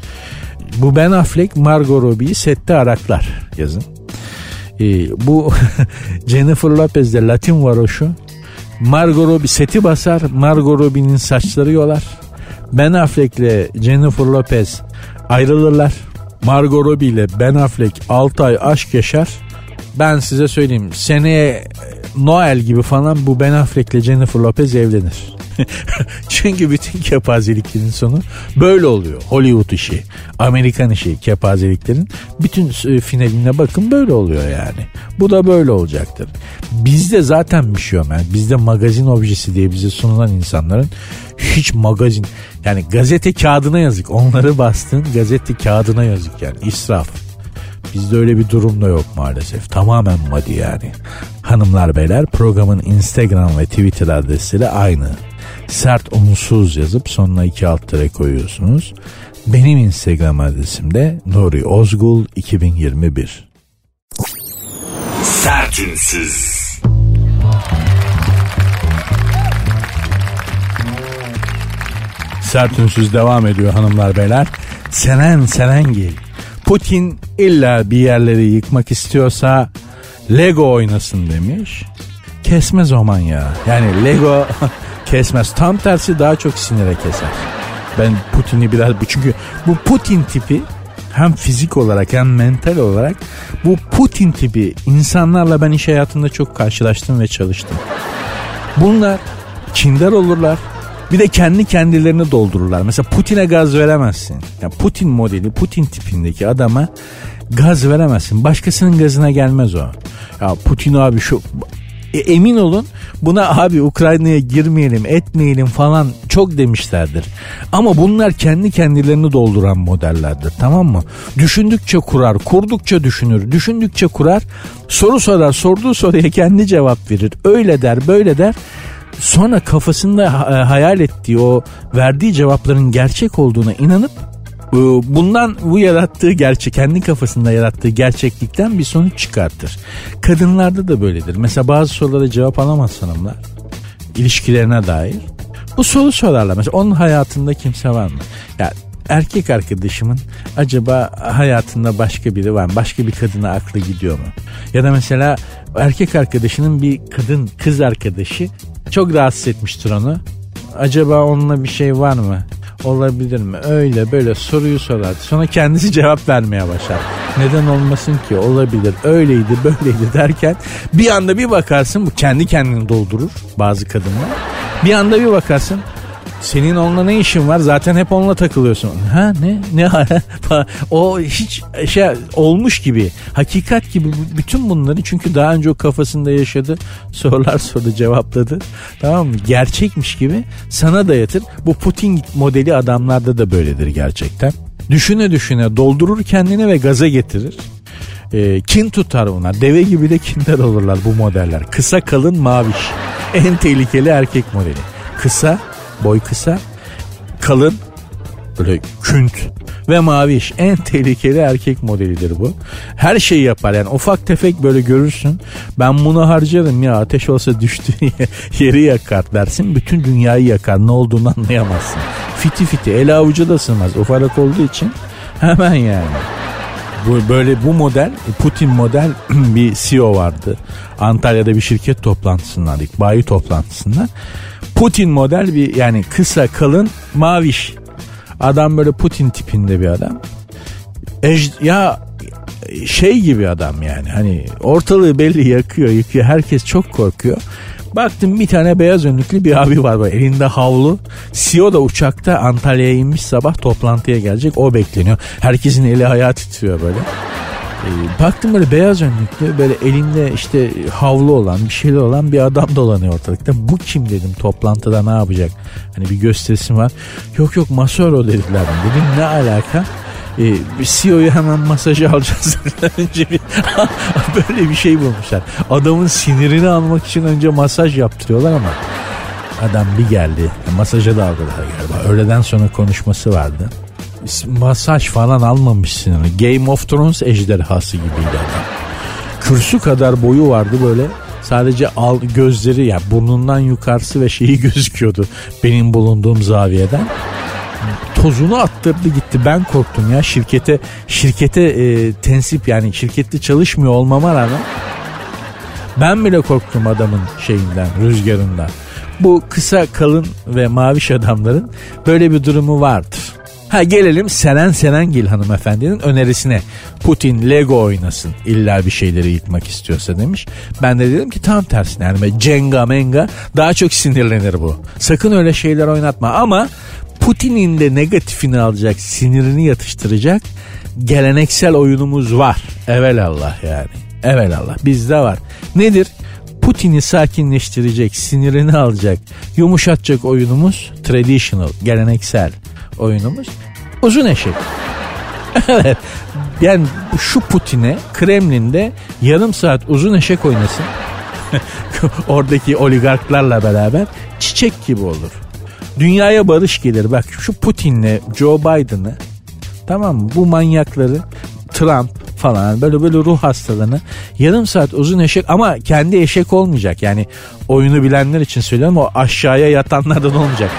[SPEAKER 2] Bu Ben Affleck Margot Robbie'yi sette araklar yazın. Ee, bu Jennifer Lopez Latin varoşu. Margot Robbie seti basar. Margot Robbie'nin saçları yolar. Ben Affleck ile Jennifer Lopez ayrılırlar. Margot Robbie ile Ben Affleck 6 ay aşk yaşar. Ben size söyleyeyim seneye Noel gibi falan bu Ben Affleck ile Jennifer Lopez evlenir. Çünkü bütün kepazeliklerin sonu böyle oluyor. Hollywood işi, Amerikan işi kepazeliklerin bütün e, finaline bakın böyle oluyor yani. Bu da böyle olacaktır. Bizde zaten bir şey yok. Yani bizde magazin objesi diye bize sunulan insanların hiç magazin yani gazete kağıdına yazık. Onları bastın gazete kağıdına yazık yani israf. Bizde öyle bir durum da yok maalesef. Tamamen madi yani. Hanımlar beyler programın Instagram ve Twitter adresleri aynı sert unsuz yazıp sonuna iki alt tere koyuyorsunuz. Benim Instagram adresim de Nuri Ozgul 2021. Sertünsüz. Sertünsüz devam ediyor hanımlar beyler. Senen Serengil. Putin illa bir yerleri yıkmak istiyorsa Lego oynasın demiş. Kesme zaman ya. Yani Lego kesmez. Tam tersi daha çok sinire keser. Ben Putin'i biraz çünkü bu Putin tipi hem fizik olarak hem mental olarak bu Putin tipi insanlarla ben iş hayatında çok karşılaştım ve çalıştım. Bunlar kindar olurlar. Bir de kendi kendilerini doldururlar. Mesela Putin'e gaz veremezsin. Yani Putin modeli, Putin tipindeki adama gaz veremezsin. Başkasının gazına gelmez o. Ya Putin abi şu e, emin olun buna abi Ukrayna'ya girmeyelim etmeyelim falan çok demişlerdir. Ama bunlar kendi kendilerini dolduran modellerdir tamam mı? Düşündükçe kurar, kurdukça düşünür, düşündükçe kurar, soru sorar, sorduğu soruya kendi cevap verir. Öyle der, böyle der. Sonra kafasında e, hayal ettiği o verdiği cevapların gerçek olduğuna inanıp ee, bundan bu yarattığı gerçek kendi kafasında yarattığı gerçeklikten bir sonuç çıkartır. Kadınlarda da böyledir. Mesela bazı sorulara cevap alamaz hanımlar. ilişkilerine dair. Bu soru sorarlar. Mesela onun hayatında kimse var mı? Ya erkek arkadaşımın acaba hayatında başka biri var mı? Başka bir kadına aklı gidiyor mu? Ya da mesela erkek arkadaşının bir kadın kız arkadaşı çok rahatsız etmiştir onu. Acaba onunla bir şey var mı? olabilir mi? Öyle böyle soruyu sorar. Sonra kendisi cevap vermeye başlar. Neden olmasın ki? Olabilir. Öyleydi böyleydi derken bir anda bir bakarsın bu kendi kendini doldurur bazı kadınlar. Bir anda bir bakarsın Senin onunla ne işin var? Zaten hep onunla takılıyorsun. Ha ne? Ne o hiç şey olmuş gibi. Hakikat gibi bütün bunları çünkü daha önce o kafasında yaşadı. Sorular sordu cevapladı. Tamam mı? Gerçekmiş gibi sana dayatır. Bu Putin modeli adamlarda da böyledir gerçekten. Düşüne düşüne doldurur kendini ve gaza getirir. E, kin tutar bunlar. Deve gibi de kinler olurlar bu modeller. Kısa kalın maviş. En tehlikeli erkek modeli. Kısa, boy kısa, kalın, böyle künt ve maviş. En tehlikeli erkek modelidir bu. Her şeyi yapar yani ufak tefek böyle görürsün. Ben bunu harcarım ya ateş olsa düştüğü yeri yakar dersin. Bütün dünyayı yakar ne olduğunu anlayamazsın. Fiti fiti el avucu da sığmaz ufak olduğu için hemen yani. Bu böyle bu model Putin model bir CEO vardı. Antalya'da bir şirket toplantısından, bayi toplantısında. Putin model bir yani kısa kalın maviş. Adam böyle Putin tipinde bir adam. Ej, ya şey gibi adam yani hani ortalığı belli yakıyor yıkıyor herkes çok korkuyor. Baktım bir tane beyaz önlüklü bir abi var böyle elinde havlu. CEO da uçakta Antalya'ya inmiş sabah toplantıya gelecek o bekleniyor. Herkesin eli ayağı titriyor böyle. E, baktım böyle beyaz önlüklü böyle elinde işte havlu olan bir şeyler olan bir adam dolanıyor ortalıkta. Bu kim dedim toplantıda ne yapacak? Hani bir gösterisi var. Yok yok masör o dediler. Dedim ne alaka? e, CEO'yu hemen masajı alacağız. önce bir, böyle bir şey bulmuşlar. Adamın sinirini almak için önce masaj yaptırıyorlar ama adam bir geldi. Masaja da aldılar galiba. Öğleden sonra konuşması vardı. Masaj falan almamış sinirini. Game of Thrones ejderhası gibiydi adam. Kürsü kadar boyu vardı böyle sadece al gözleri ya yani burnundan yukarısı ve şeyi gözüküyordu benim bulunduğum zaviyeden tozunu attırdı gitti. Ben korktum ya şirkete şirkete e, tensip yani şirkette çalışmıyor olmama rağmen ben bile korktum adamın şeyinden, rüzgarından. Bu kısa, kalın ve maviş adamların böyle bir durumu vardır. Ha gelelim Seren Serengil hanımefendinin önerisine. Putin Lego oynasın illa bir şeyleri yıkmak istiyorsa demiş. Ben de dedim ki tam tersine yani Cenga menga daha çok sinirlenir bu. Sakın öyle şeyler oynatma ama Putin'in de negatifini alacak, sinirini yatıştıracak geleneksel oyunumuz var. Evelallah yani. Evelallah bizde var. Nedir? Putin'i sakinleştirecek, sinirini alacak, yumuşatacak oyunumuz traditional, geleneksel oyunumuz uzun eşek. evet. Yani şu Putin'e Kremlin'de yarım saat uzun eşek oynasın. Oradaki oligarklarla beraber çiçek gibi olur. Dünyaya barış gelir. Bak şu Putin'le Joe Biden'ı tamam mı? Bu manyakları Trump falan böyle böyle ruh hastalarını yarım saat uzun eşek ama kendi eşek olmayacak. Yani oyunu bilenler için söylüyorum o aşağıya yatanlardan olmayacak.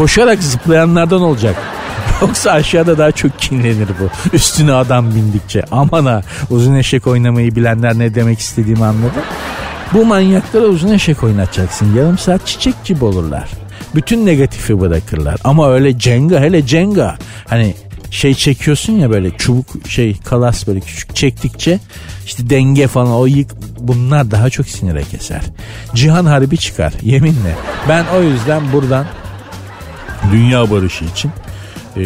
[SPEAKER 2] Koşarak zıplayanlardan olacak. Yoksa aşağıda daha çok kinlenir bu. Üstüne adam bindikçe. Aman ha uzun eşek oynamayı bilenler ne demek istediğimi anladı. Bu manyaklara uzun eşek oynatacaksın. Yarım saat çiçek gibi olurlar bütün negatifi bırakırlar. Ama öyle cenga hele cenga hani şey çekiyorsun ya böyle çubuk şey kalas böyle küçük çektikçe işte denge falan o yık bunlar daha çok sinire keser. Cihan harbi çıkar yeminle. Ben o yüzden buradan dünya barışı için e,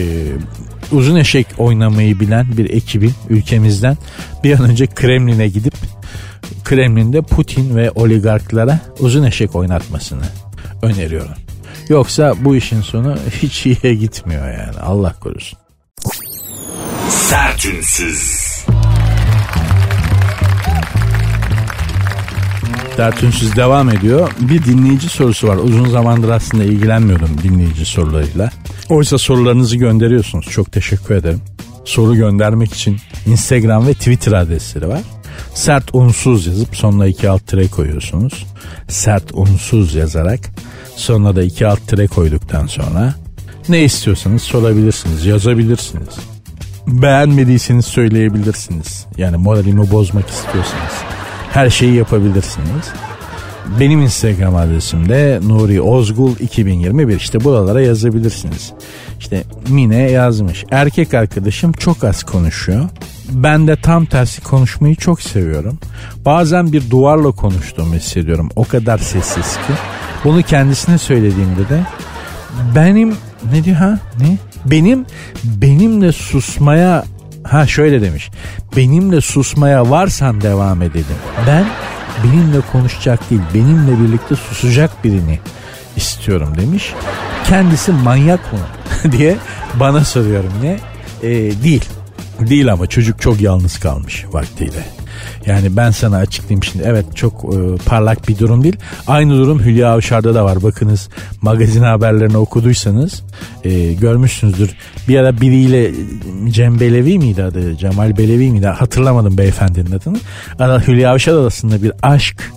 [SPEAKER 2] uzun eşek oynamayı bilen bir ekibin ülkemizden bir an önce Kremlin'e gidip Kremlin'de Putin ve oligarklara uzun eşek oynatmasını öneriyorum. Yoksa bu işin sonu hiç iyiye gitmiyor yani Allah korusun. Sertünsüz. Sertünsüz devam ediyor. Bir dinleyici sorusu var. Uzun zamandır aslında ilgilenmiyordum dinleyici sorularıyla. Oysa sorularınızı gönderiyorsunuz. Çok teşekkür ederim. Soru göndermek için Instagram ve Twitter adresleri var. Sert unsuz yazıp sonuna iki alt tire koyuyorsunuz. Sert unsuz yazarak Sonuna da iki alt tire koyduktan sonra ne istiyorsanız sorabilirsiniz, yazabilirsiniz. Beğenmediyseniz söyleyebilirsiniz. Yani moralimi bozmak istiyorsanız her şeyi yapabilirsiniz. Benim Instagram adresim de Nuri Ozgul 2021 işte buralara yazabilirsiniz. İşte Mine yazmış. Erkek arkadaşım çok az konuşuyor. Ben de tam tersi konuşmayı çok seviyorum. Bazen bir duvarla konuştuğumu hissediyorum. O kadar sessiz ki. Bunu kendisine söylediğimde de benim ne diyor ha ne? Benim benimle susmaya ha şöyle demiş. Benimle susmaya varsan devam edelim. Ben benimle konuşacak değil benimle birlikte susacak birini istiyorum demiş. Kendisi manyak mı diye bana soruyorum ne? Ee, değil. Değil ama çocuk çok yalnız kalmış vaktiyle. Yani ben sana açıklayayım şimdi. Evet çok e, parlak bir durum değil. Aynı durum Hülya Avşar'da da var. Bakınız magazin haberlerini okuduysanız e, görmüşsünüzdür. Bir ara biriyle Cem Belevi miydi adı? Cemal Belevi miydi? Hatırlamadım beyefendinin adını. Ara Hülya Avşar arasında bir aşk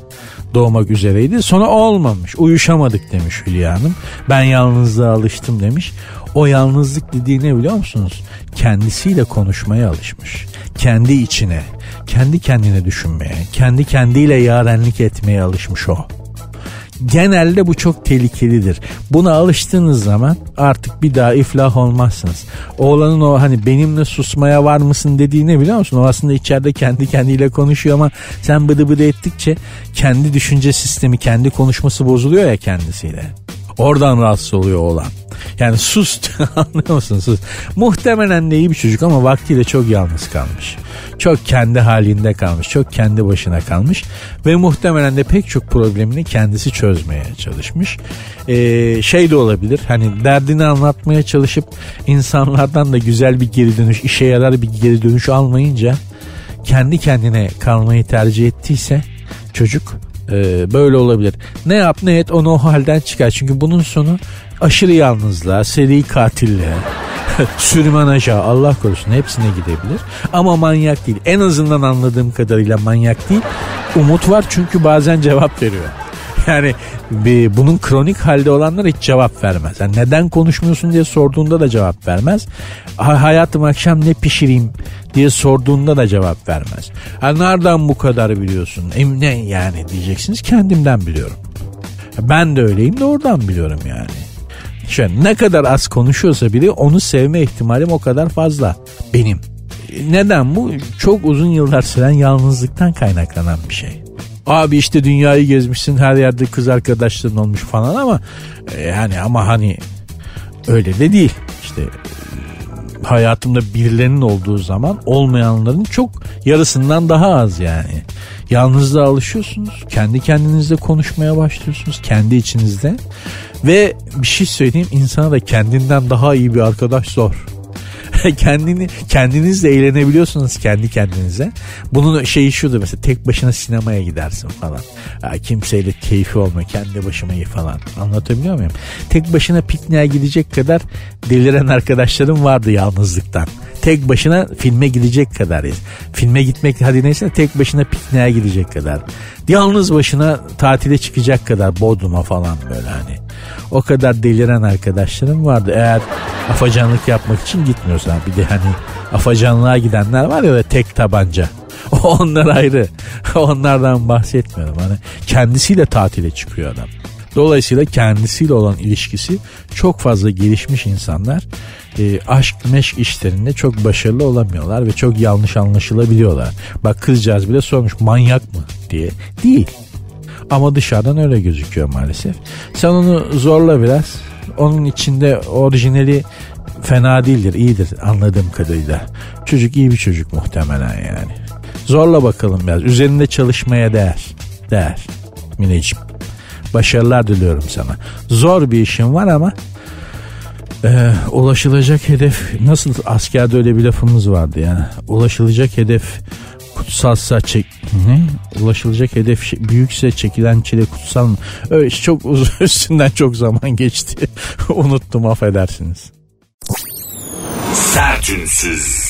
[SPEAKER 2] doğmak üzereydi. Sonra olmamış. Uyuşamadık demiş Hülya Hanım. Ben yalnızlığa alıştım demiş. O yalnızlık dediği ne biliyor musunuz? Kendisiyle konuşmaya alışmış. Kendi içine, kendi kendine düşünmeye, kendi kendiyle yarenlik etmeye alışmış o. Genelde bu çok tehlikelidir. Buna alıştığınız zaman artık bir daha iflah olmazsınız. Oğlanın o hani benimle susmaya var mısın dediğini biliyor musun? O aslında içeride kendi kendiyle konuşuyor ama sen bıdı bıdı ettikçe kendi düşünce sistemi, kendi konuşması bozuluyor ya kendisiyle. Oradan rahatsız oluyor oğlan. Yani sus anlıyor musun sus. Muhtemelen de iyi bir çocuk ama vaktiyle çok yalnız kalmış. Çok kendi halinde kalmış. Çok kendi başına kalmış. Ve muhtemelen de pek çok problemini kendisi çözmeye çalışmış. Ee, şey de olabilir hani derdini anlatmaya çalışıp insanlardan da güzel bir geri dönüş işe yarar bir geri dönüş almayınca kendi kendine kalmayı tercih ettiyse çocuk e, böyle olabilir. Ne yap ne et onu o halden çıkar. Çünkü bunun sonu aşırı yalnızlığa, seri katilliğe, sürmanaja Allah korusun hepsine gidebilir. Ama manyak değil. En azından anladığım kadarıyla manyak değil. Umut var çünkü bazen cevap veriyor. Yani bir, bunun kronik halde olanlar hiç cevap vermez. Yani neden konuşmuyorsun diye sorduğunda da cevap vermez. Ha, hayatım akşam ne pişireyim diye sorduğunda da cevap vermez. Ha, nereden bu kadar biliyorsun? E, ne yani diyeceksiniz kendimden biliyorum. Ben de öyleyim de oradan biliyorum yani. Şöyle ne kadar az konuşuyorsa biri onu sevme ihtimalim o kadar fazla benim. Neden bu? Çok uzun yıllar süren yalnızlıktan kaynaklanan bir şey. Abi işte dünyayı gezmişsin her yerde kız arkadaşların olmuş falan ama e, yani ama hani öyle de değil. İşte hayatımda birilerinin olduğu zaman olmayanların çok yarısından daha az yani. Yalnızlığa alışıyorsunuz. Kendi kendinizle konuşmaya başlıyorsunuz. Kendi içinizde. Ve bir şey söyleyeyim insana da kendinden daha iyi bir arkadaş zor. kendini kendinizle eğlenebiliyorsunuz kendi kendinize. Bunun şeyi şudur mesela tek başına sinemaya gidersin falan. Ya, kimseyle keyfi olma kendi başıma iyi falan. Anlatabiliyor muyum? Tek başına pikniğe gidecek kadar deliren arkadaşlarım vardı yalnızlıktan. Tek başına filme gidecek kadar. Filme gitmek hadi neyse tek başına pikniğe gidecek kadar. Yalnız başına tatile çıkacak kadar Bodrum'a falan böyle hani. O kadar deliren arkadaşlarım vardı. Eğer afacanlık yapmak için gitmiyorsan bir de hani afacanlığa gidenler var ya tek tabanca. Onlar ayrı. Onlardan bahsetmiyorum. Hani kendisiyle tatile çıkıyor adam. Dolayısıyla kendisiyle olan ilişkisi çok fazla gelişmiş insanlar e, aşk meşk işlerinde çok başarılı olamıyorlar ve çok yanlış anlaşılabiliyorlar. Bak kızcağız bile sormuş manyak mı diye. Değil. Ama dışarıdan öyle gözüküyor maalesef. Sen onu zorla biraz. Onun içinde orijinali fena değildir, iyidir anladığım kadarıyla. Çocuk iyi bir çocuk muhtemelen yani. Zorla bakalım biraz. Üzerinde çalışmaya değer. Değer. Mineciğim. Başarılar diliyorum sana. Zor bir işin var ama e, ulaşılacak hedef nasıl askerde öyle bir lafımız vardı yani. Ulaşılacak hedef kutsalsa çek ne? Ulaşılacak hedef büyükse çekilen çile kutsal mı? Öyle çok uzun üstünden çok zaman geçti. Unuttum affedersiniz. Sertünsüz.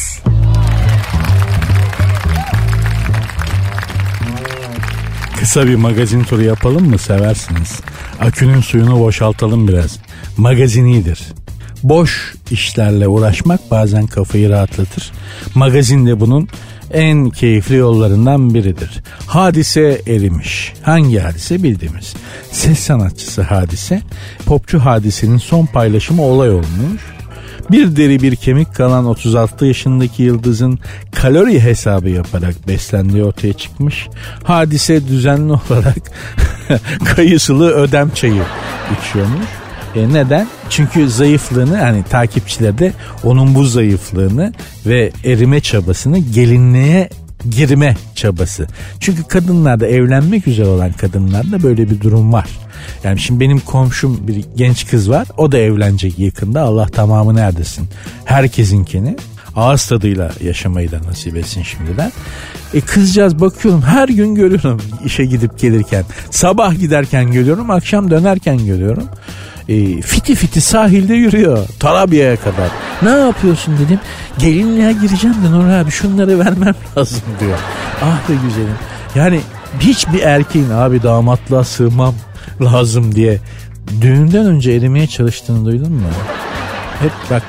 [SPEAKER 2] Kısa bir magazin turu yapalım mı seversiniz. Akünün suyunu boşaltalım biraz. Magazin iyidir. Boş işlerle uğraşmak bazen kafayı rahatlatır. Magazin de bunun en keyifli yollarından biridir. Hadise erimiş. Hangi hadise bildiğimiz. Ses sanatçısı hadise. Popçu hadisenin son paylaşımı olay olmuş. Bir deri bir kemik kalan 36 yaşındaki yıldızın kalori hesabı yaparak beslendiği ortaya çıkmış. Hadise düzenli olarak kayısılı ödem çayı içiyormuş. E neden? Çünkü zayıflığını hani takipçiler de onun bu zayıflığını ve erime çabasını gelinliğe girme çabası. Çünkü kadınlarda evlenmek üzere olan kadınlarda böyle bir durum var. Yani şimdi benim komşum bir genç kız var. O da evlenecek yakında. Allah tamamını erdirsin. Herkesinkini ağız tadıyla yaşamayı da nasip etsin şimdiden. E kızcağız bakıyorum her gün görüyorum işe gidip gelirken. Sabah giderken görüyorum akşam dönerken görüyorum. E, fiti fiti sahilde yürüyor Tarabya'ya kadar. Ne yapıyorsun dedim. Gelinliğe gireceğim de Nur abi şunları vermem lazım diyor. Ah be güzelim. Yani hiçbir erkeğin abi damatlığa sığmam lazım diye düğünden önce erimeye çalıştığını duydun mu? Hep bak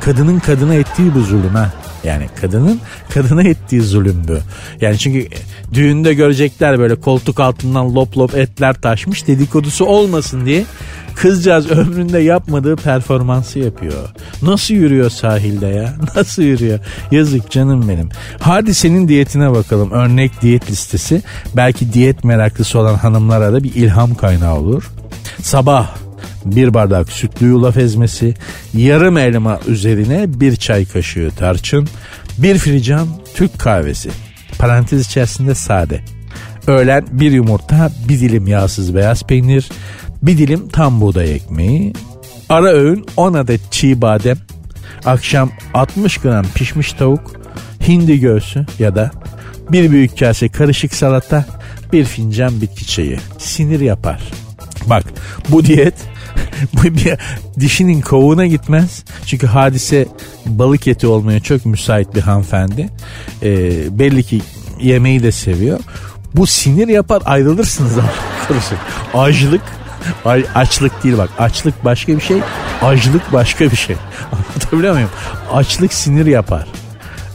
[SPEAKER 2] kadının kadına ettiği bu zulüm ha. Yani kadının kadına ettiği zulüm bu. Yani çünkü düğünde görecekler böyle koltuk altından lop lop etler taşmış dedikodusu olmasın diye kızcağız ömründe yapmadığı performansı yapıyor. Nasıl yürüyor sahilde ya? Nasıl yürüyor? Yazık canım benim. Hadi senin diyetine bakalım. Örnek diyet listesi. Belki diyet meraklısı olan hanımlara da bir ilham kaynağı olur. Sabah bir bardak sütlü yulaf ezmesi, yarım elma üzerine bir çay kaşığı tarçın, bir fincan Türk kahvesi. Parantez içerisinde sade. Öğlen bir yumurta, bir dilim yağsız beyaz peynir, bir dilim tam buğday ekmeği, ara öğün 10 adet çiğ badem, akşam 60 gram pişmiş tavuk, hindi göğsü ya da bir büyük kase karışık salata, bir fincan bitki çayı. Sinir yapar. Bak bu diyet bu bir dişinin kovuğuna gitmez. Çünkü hadise balık eti olmaya çok müsait bir hanımefendi. Ee, belli ki yemeği de seviyor. Bu sinir yapar ayrılırsınız kurusun. Açlık açlık değil bak açlık başka bir şey açlık başka bir şey anlatabiliyor muyum açlık sinir yapar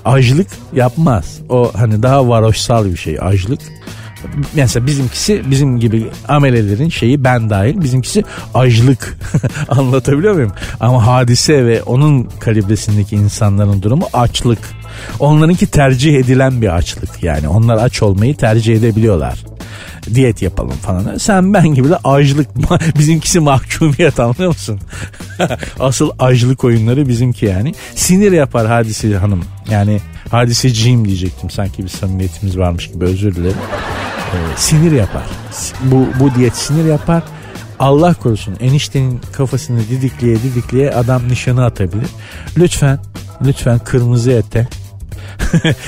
[SPEAKER 2] açlık yapmaz o hani daha varoşsal bir şey açlık mesela bizimkisi bizim gibi amelelerin şeyi ben dahil bizimkisi açlık anlatabiliyor muyum? Ama hadise ve onun kalibresindeki insanların durumu açlık. Onlarınki tercih edilen bir açlık yani onlar aç olmayı tercih edebiliyorlar diyet yapalım falan. Sen ben gibi de açlık bizimkisi mahkumiyet anlıyor musun? Asıl açlık oyunları bizimki yani. Sinir yapar hadise hanım. Yani hadiseciyim diyecektim sanki bir samimiyetimiz varmış gibi özür dilerim. Ee, sinir yapar. Bu, bu diyet sinir yapar. Allah korusun eniştenin kafasını didikliye didikliye adam nişanı atabilir. Lütfen lütfen kırmızı ete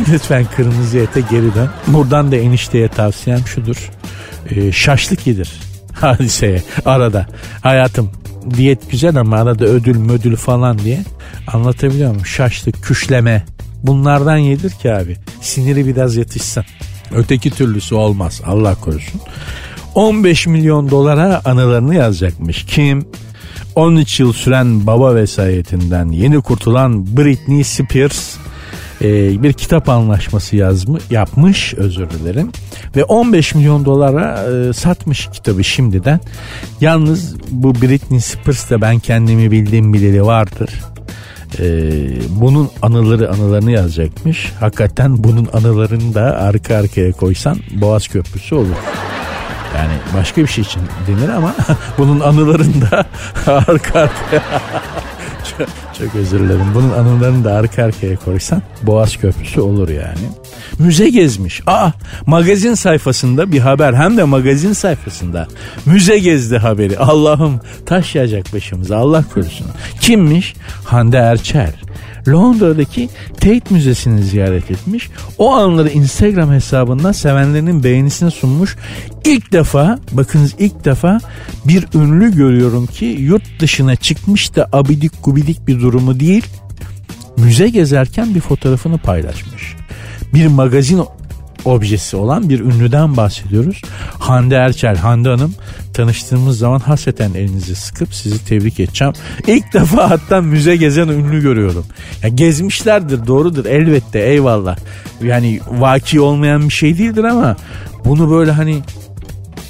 [SPEAKER 2] lütfen kırmızı ete geri dön. Buradan da enişteye tavsiyem şudur. Ee, şaşlık yedir hadiseye arada. Hayatım diyet güzel ama arada ödül mödül falan diye anlatabiliyor muyum? Şaşlık, küşleme bunlardan yedir ki abi. Siniri biraz yatışsın. Öteki türlüsü olmaz Allah korusun. 15 milyon dolara anılarını yazacakmış. Kim? 13 yıl süren baba vesayetinden yeni kurtulan Britney Spears e, bir kitap anlaşması yazmı, yapmış özür dilerim ve 15 milyon dolara e, satmış kitabı şimdiden. Yalnız bu Britney Spears ben kendimi bildiğim bileli vardır. Ee, bunun anıları anılarını yazacakmış. Hakikaten bunun anılarını da arka arkaya koysan Boğaz Köprüsü olur. Yani başka bir şey için denir ama bunun anılarını da arka arkaya çok, özür dilerim. Bunun anılarını da arka arkaya koysan Boğaz Köprüsü olur yani. Müze gezmiş. Aa magazin sayfasında bir haber hem de magazin sayfasında. Müze gezdi haberi. Allah'ım taş yağacak başımıza Allah korusun. Kimmiş? Hande Erçel. Londra'daki Tate Müzesi'ni ziyaret etmiş. O anları Instagram hesabından sevenlerinin beğenisine sunmuş. İlk defa bakınız ilk defa bir ünlü görüyorum ki yurt dışına çıkmış da abidik gubidik bir durumu değil. Müze gezerken bir fotoğrafını paylaşmış. Bir magazin objesi olan bir ünlüden bahsediyoruz. Hande Erçel, Hande Hanım tanıştığımız zaman hasreten elinizi sıkıp sizi tebrik edeceğim. İlk defa hatta müze gezen ünlü görüyorum. Ya gezmişlerdir doğrudur elbette eyvallah. Yani vaki olmayan bir şey değildir ama bunu böyle hani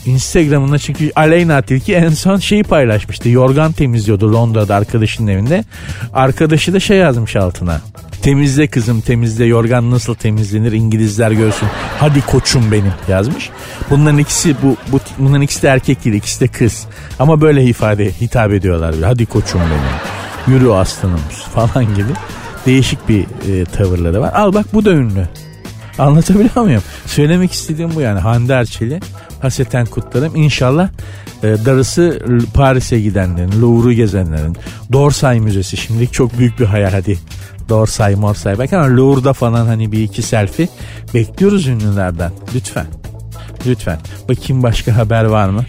[SPEAKER 2] Instagram'ına çünkü Aleyna Tilki en son şeyi paylaşmıştı. Yorgan temizliyordu Londra'da arkadaşının evinde. Arkadaşı da şey yazmış altına. Temizle kızım temizle yorgan nasıl temizlenir İngilizler görsün. Hadi koçum benim yazmış. Bunların ikisi bu, bu bunların ikisi de erkek değil ikisi de kız. Ama böyle ifade hitap ediyorlar. Hadi koçum benim. Yürü aslanım falan gibi değişik bir e, tavırları var. Al bak bu da ünlü. Anlatabiliyor muyum? Söylemek istediğim bu yani. Hande Erçel'i haseten kutlarım. İnşallah e, darısı Paris'e gidenlerin, Louvre'u gezenlerin, Dorsay Müzesi şimdilik çok büyük bir hayal hadi. Dorsay, Morsay belki ama Louvre'da falan hani bir iki selfie bekliyoruz ünlülerden. Lütfen. Lütfen. Bakayım başka haber var mı?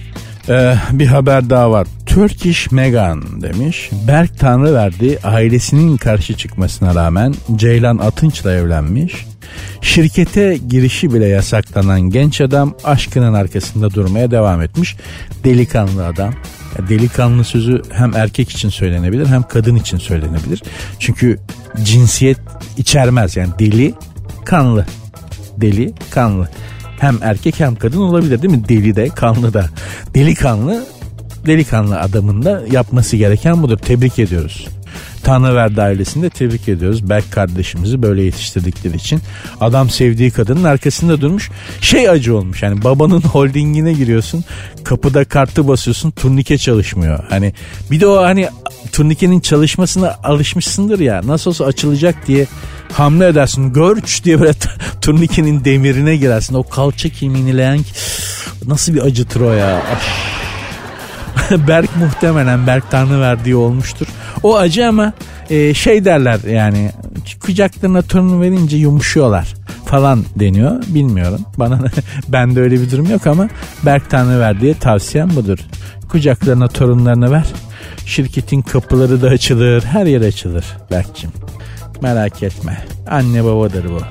[SPEAKER 2] Ee, bir haber daha var. Turkish Megan demiş. Berk Tanrıverdi ailesinin karşı çıkmasına rağmen Ceylan Atınç'la evlenmiş. Şirkete girişi bile yasaklanan genç adam aşkının arkasında durmaya devam etmiş. Delikanlı adam. Delikanlı sözü hem erkek için söylenebilir hem kadın için söylenebilir. Çünkü cinsiyet içermez yani deli kanlı. Deli kanlı. Hem erkek hem kadın olabilir değil mi? Deli de kanlı da. Delikanlı delikanlı adamın da yapması gereken budur. Tebrik ediyoruz. Tanrıverdi ailesini de tebrik ediyoruz. Berk kardeşimizi böyle yetiştirdikleri için. Adam sevdiği kadının arkasında durmuş. Şey acı olmuş yani babanın holdingine giriyorsun. Kapıda kartı basıyorsun turnike çalışmıyor. Hani bir de o hani turnikenin çalışmasına alışmışsındır ya. Nasıl olsa açılacak diye hamle edersin. Görç diye böyle turnikenin demirine girersin. O kalça kemiğini leğen nasıl bir acıtır o ya. Ay. Berk muhtemelen Berk Tanrı verdiği olmuştur. O acı ama e, şey derler yani kucaklarına torun verince yumuşuyorlar falan deniyor. Bilmiyorum. Bana ben de öyle bir durum yok ama Berk Tanrı verdiği tavsiyem budur. Kucaklarına torunlarını ver. Şirketin kapıları da açılır. Her yer açılır Berk'cim. Merak etme. Anne babadır bu.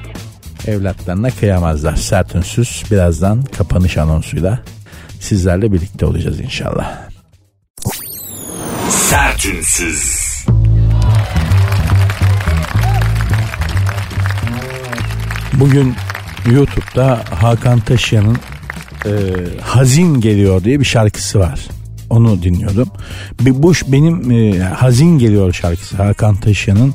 [SPEAKER 2] Evlatlarına kıyamazlar. Sert ünsüz birazdan kapanış anonsuyla sizlerle birlikte olacağız inşallah. Sertünsüz. Bugün YouTube'da Hakan Taşyan'ın e, Hazin Geliyor diye bir şarkısı var. Onu dinliyordum. Bir bu benim e, Hazin Geliyor şarkısı Hakan Taşyan'ın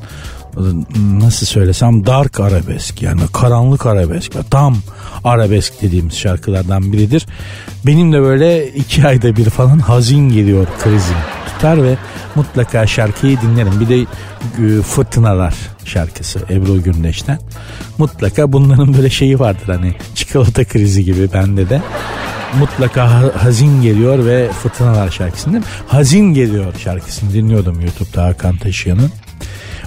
[SPEAKER 2] nasıl söylesem dark arabesk yani karanlık arabesk tam arabesk dediğimiz şarkılardan biridir. Benim de böyle iki ayda bir falan hazin geliyor krizim tutar ve mutlaka şarkıyı dinlerim. Bir de e, Fırtınalar şarkısı Ebru Gündeş'ten. Mutlaka bunların böyle şeyi vardır hani çikolata krizi gibi bende de. Mutlaka hazin geliyor ve Fırtınalar şarkısını Hazin geliyor şarkısını dinliyordum YouTube'da Hakan Taşıyan'ın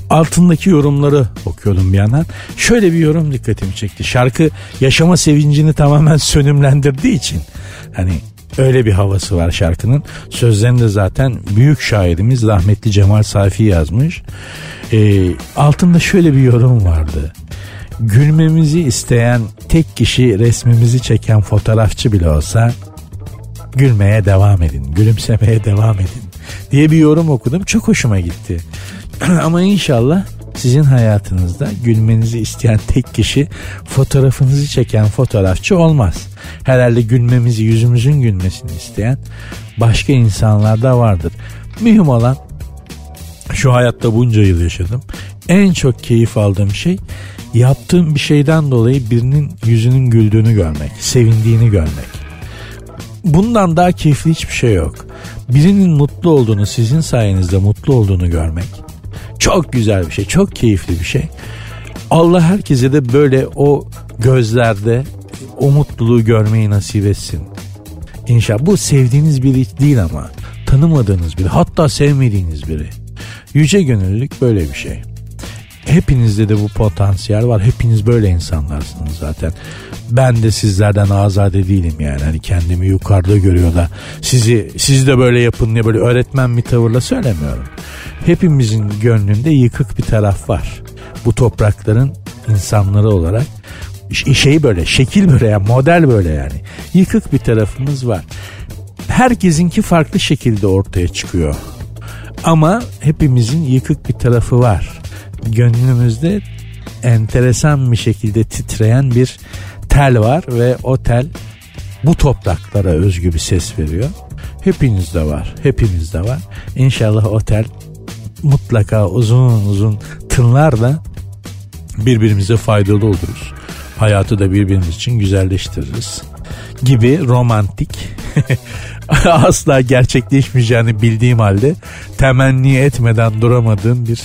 [SPEAKER 2] altındaki yorumları okuyordum bir yandan. Şöyle bir yorum dikkatimi çekti. Şarkı yaşama sevincini tamamen sönümlendirdiği için hani öyle bir havası var şarkının. Sözlerini de zaten büyük şairimiz rahmetli Cemal Safi yazmış. Ee, altında şöyle bir yorum vardı. Gülmemizi isteyen tek kişi resmimizi çeken fotoğrafçı bile olsa gülmeye devam edin, gülümsemeye devam edin diye bir yorum okudum. Çok hoşuma gitti. Ama inşallah sizin hayatınızda gülmenizi isteyen tek kişi fotoğrafınızı çeken fotoğrafçı olmaz. Herhalde gülmemizi, yüzümüzün gülmesini isteyen başka insanlar da vardır. Mühim olan şu hayatta bunca yıl yaşadım. En çok keyif aldığım şey yaptığım bir şeyden dolayı birinin yüzünün güldüğünü görmek, sevindiğini görmek. Bundan daha keyifli hiçbir şey yok. Birinin mutlu olduğunu, sizin sayenizde mutlu olduğunu görmek çok güzel bir şey, çok keyifli bir şey. Allah herkese de böyle o gözlerde o mutluluğu görmeyi nasip etsin. İnşallah bu sevdiğiniz biri değil ama tanımadığınız biri hatta sevmediğiniz biri. Yüce gönüllülük böyle bir şey. Hepinizde de bu potansiyel var. Hepiniz böyle insanlarsınız zaten. Ben de sizlerden azade değilim yani. Hani kendimi yukarıda görüyor da sizi siz de böyle yapın diye böyle öğretmen bir tavırla söylemiyorum. Hepimizin gönlünde yıkık bir taraf var. Bu toprakların insanları olarak şey böyle şekil böyle yani model böyle yani. Yıkık bir tarafımız var. Herkesinki farklı şekilde ortaya çıkıyor. Ama hepimizin yıkık bir tarafı var. Gönlümüzde enteresan bir şekilde titreyen bir tel var ve o tel bu topraklara özgü bir ses veriyor. Hepinizde var. Hepimizde var. İnşallah o tel mutlaka uzun uzun tınlar da birbirimize faydalı oluruz. Hayatı da birbirimiz için güzelleştiririz. Gibi romantik asla gerçekleşmeyeceğini bildiğim halde temenni etmeden duramadığım bir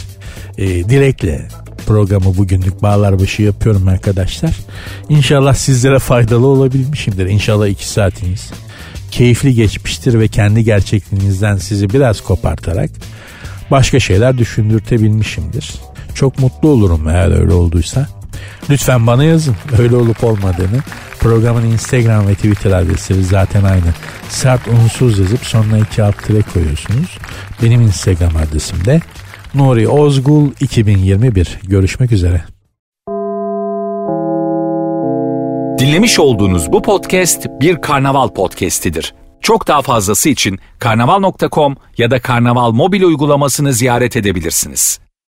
[SPEAKER 2] e, dilekle programı bugünlük bağlar başı yapıyorum arkadaşlar. İnşallah sizlere faydalı olabilmişimdir. İnşallah iki saatiniz keyifli geçmiştir ve kendi gerçekliğinizden sizi biraz kopartarak başka şeyler düşündürtebilmişimdir. Çok mutlu olurum eğer öyle olduysa. Lütfen bana yazın öyle olup olmadığını. Programın Instagram ve Twitter adresleri zaten aynı. Sert unsuz yazıp sonuna iki alt tire koyuyorsunuz. Benim Instagram adresim de Nuri Ozgul 2021. Görüşmek üzere.
[SPEAKER 1] Dinlemiş olduğunuz bu podcast bir karnaval podcastidir. Çok daha fazlası için karnaval.com ya da karnaval mobil uygulamasını ziyaret edebilirsiniz.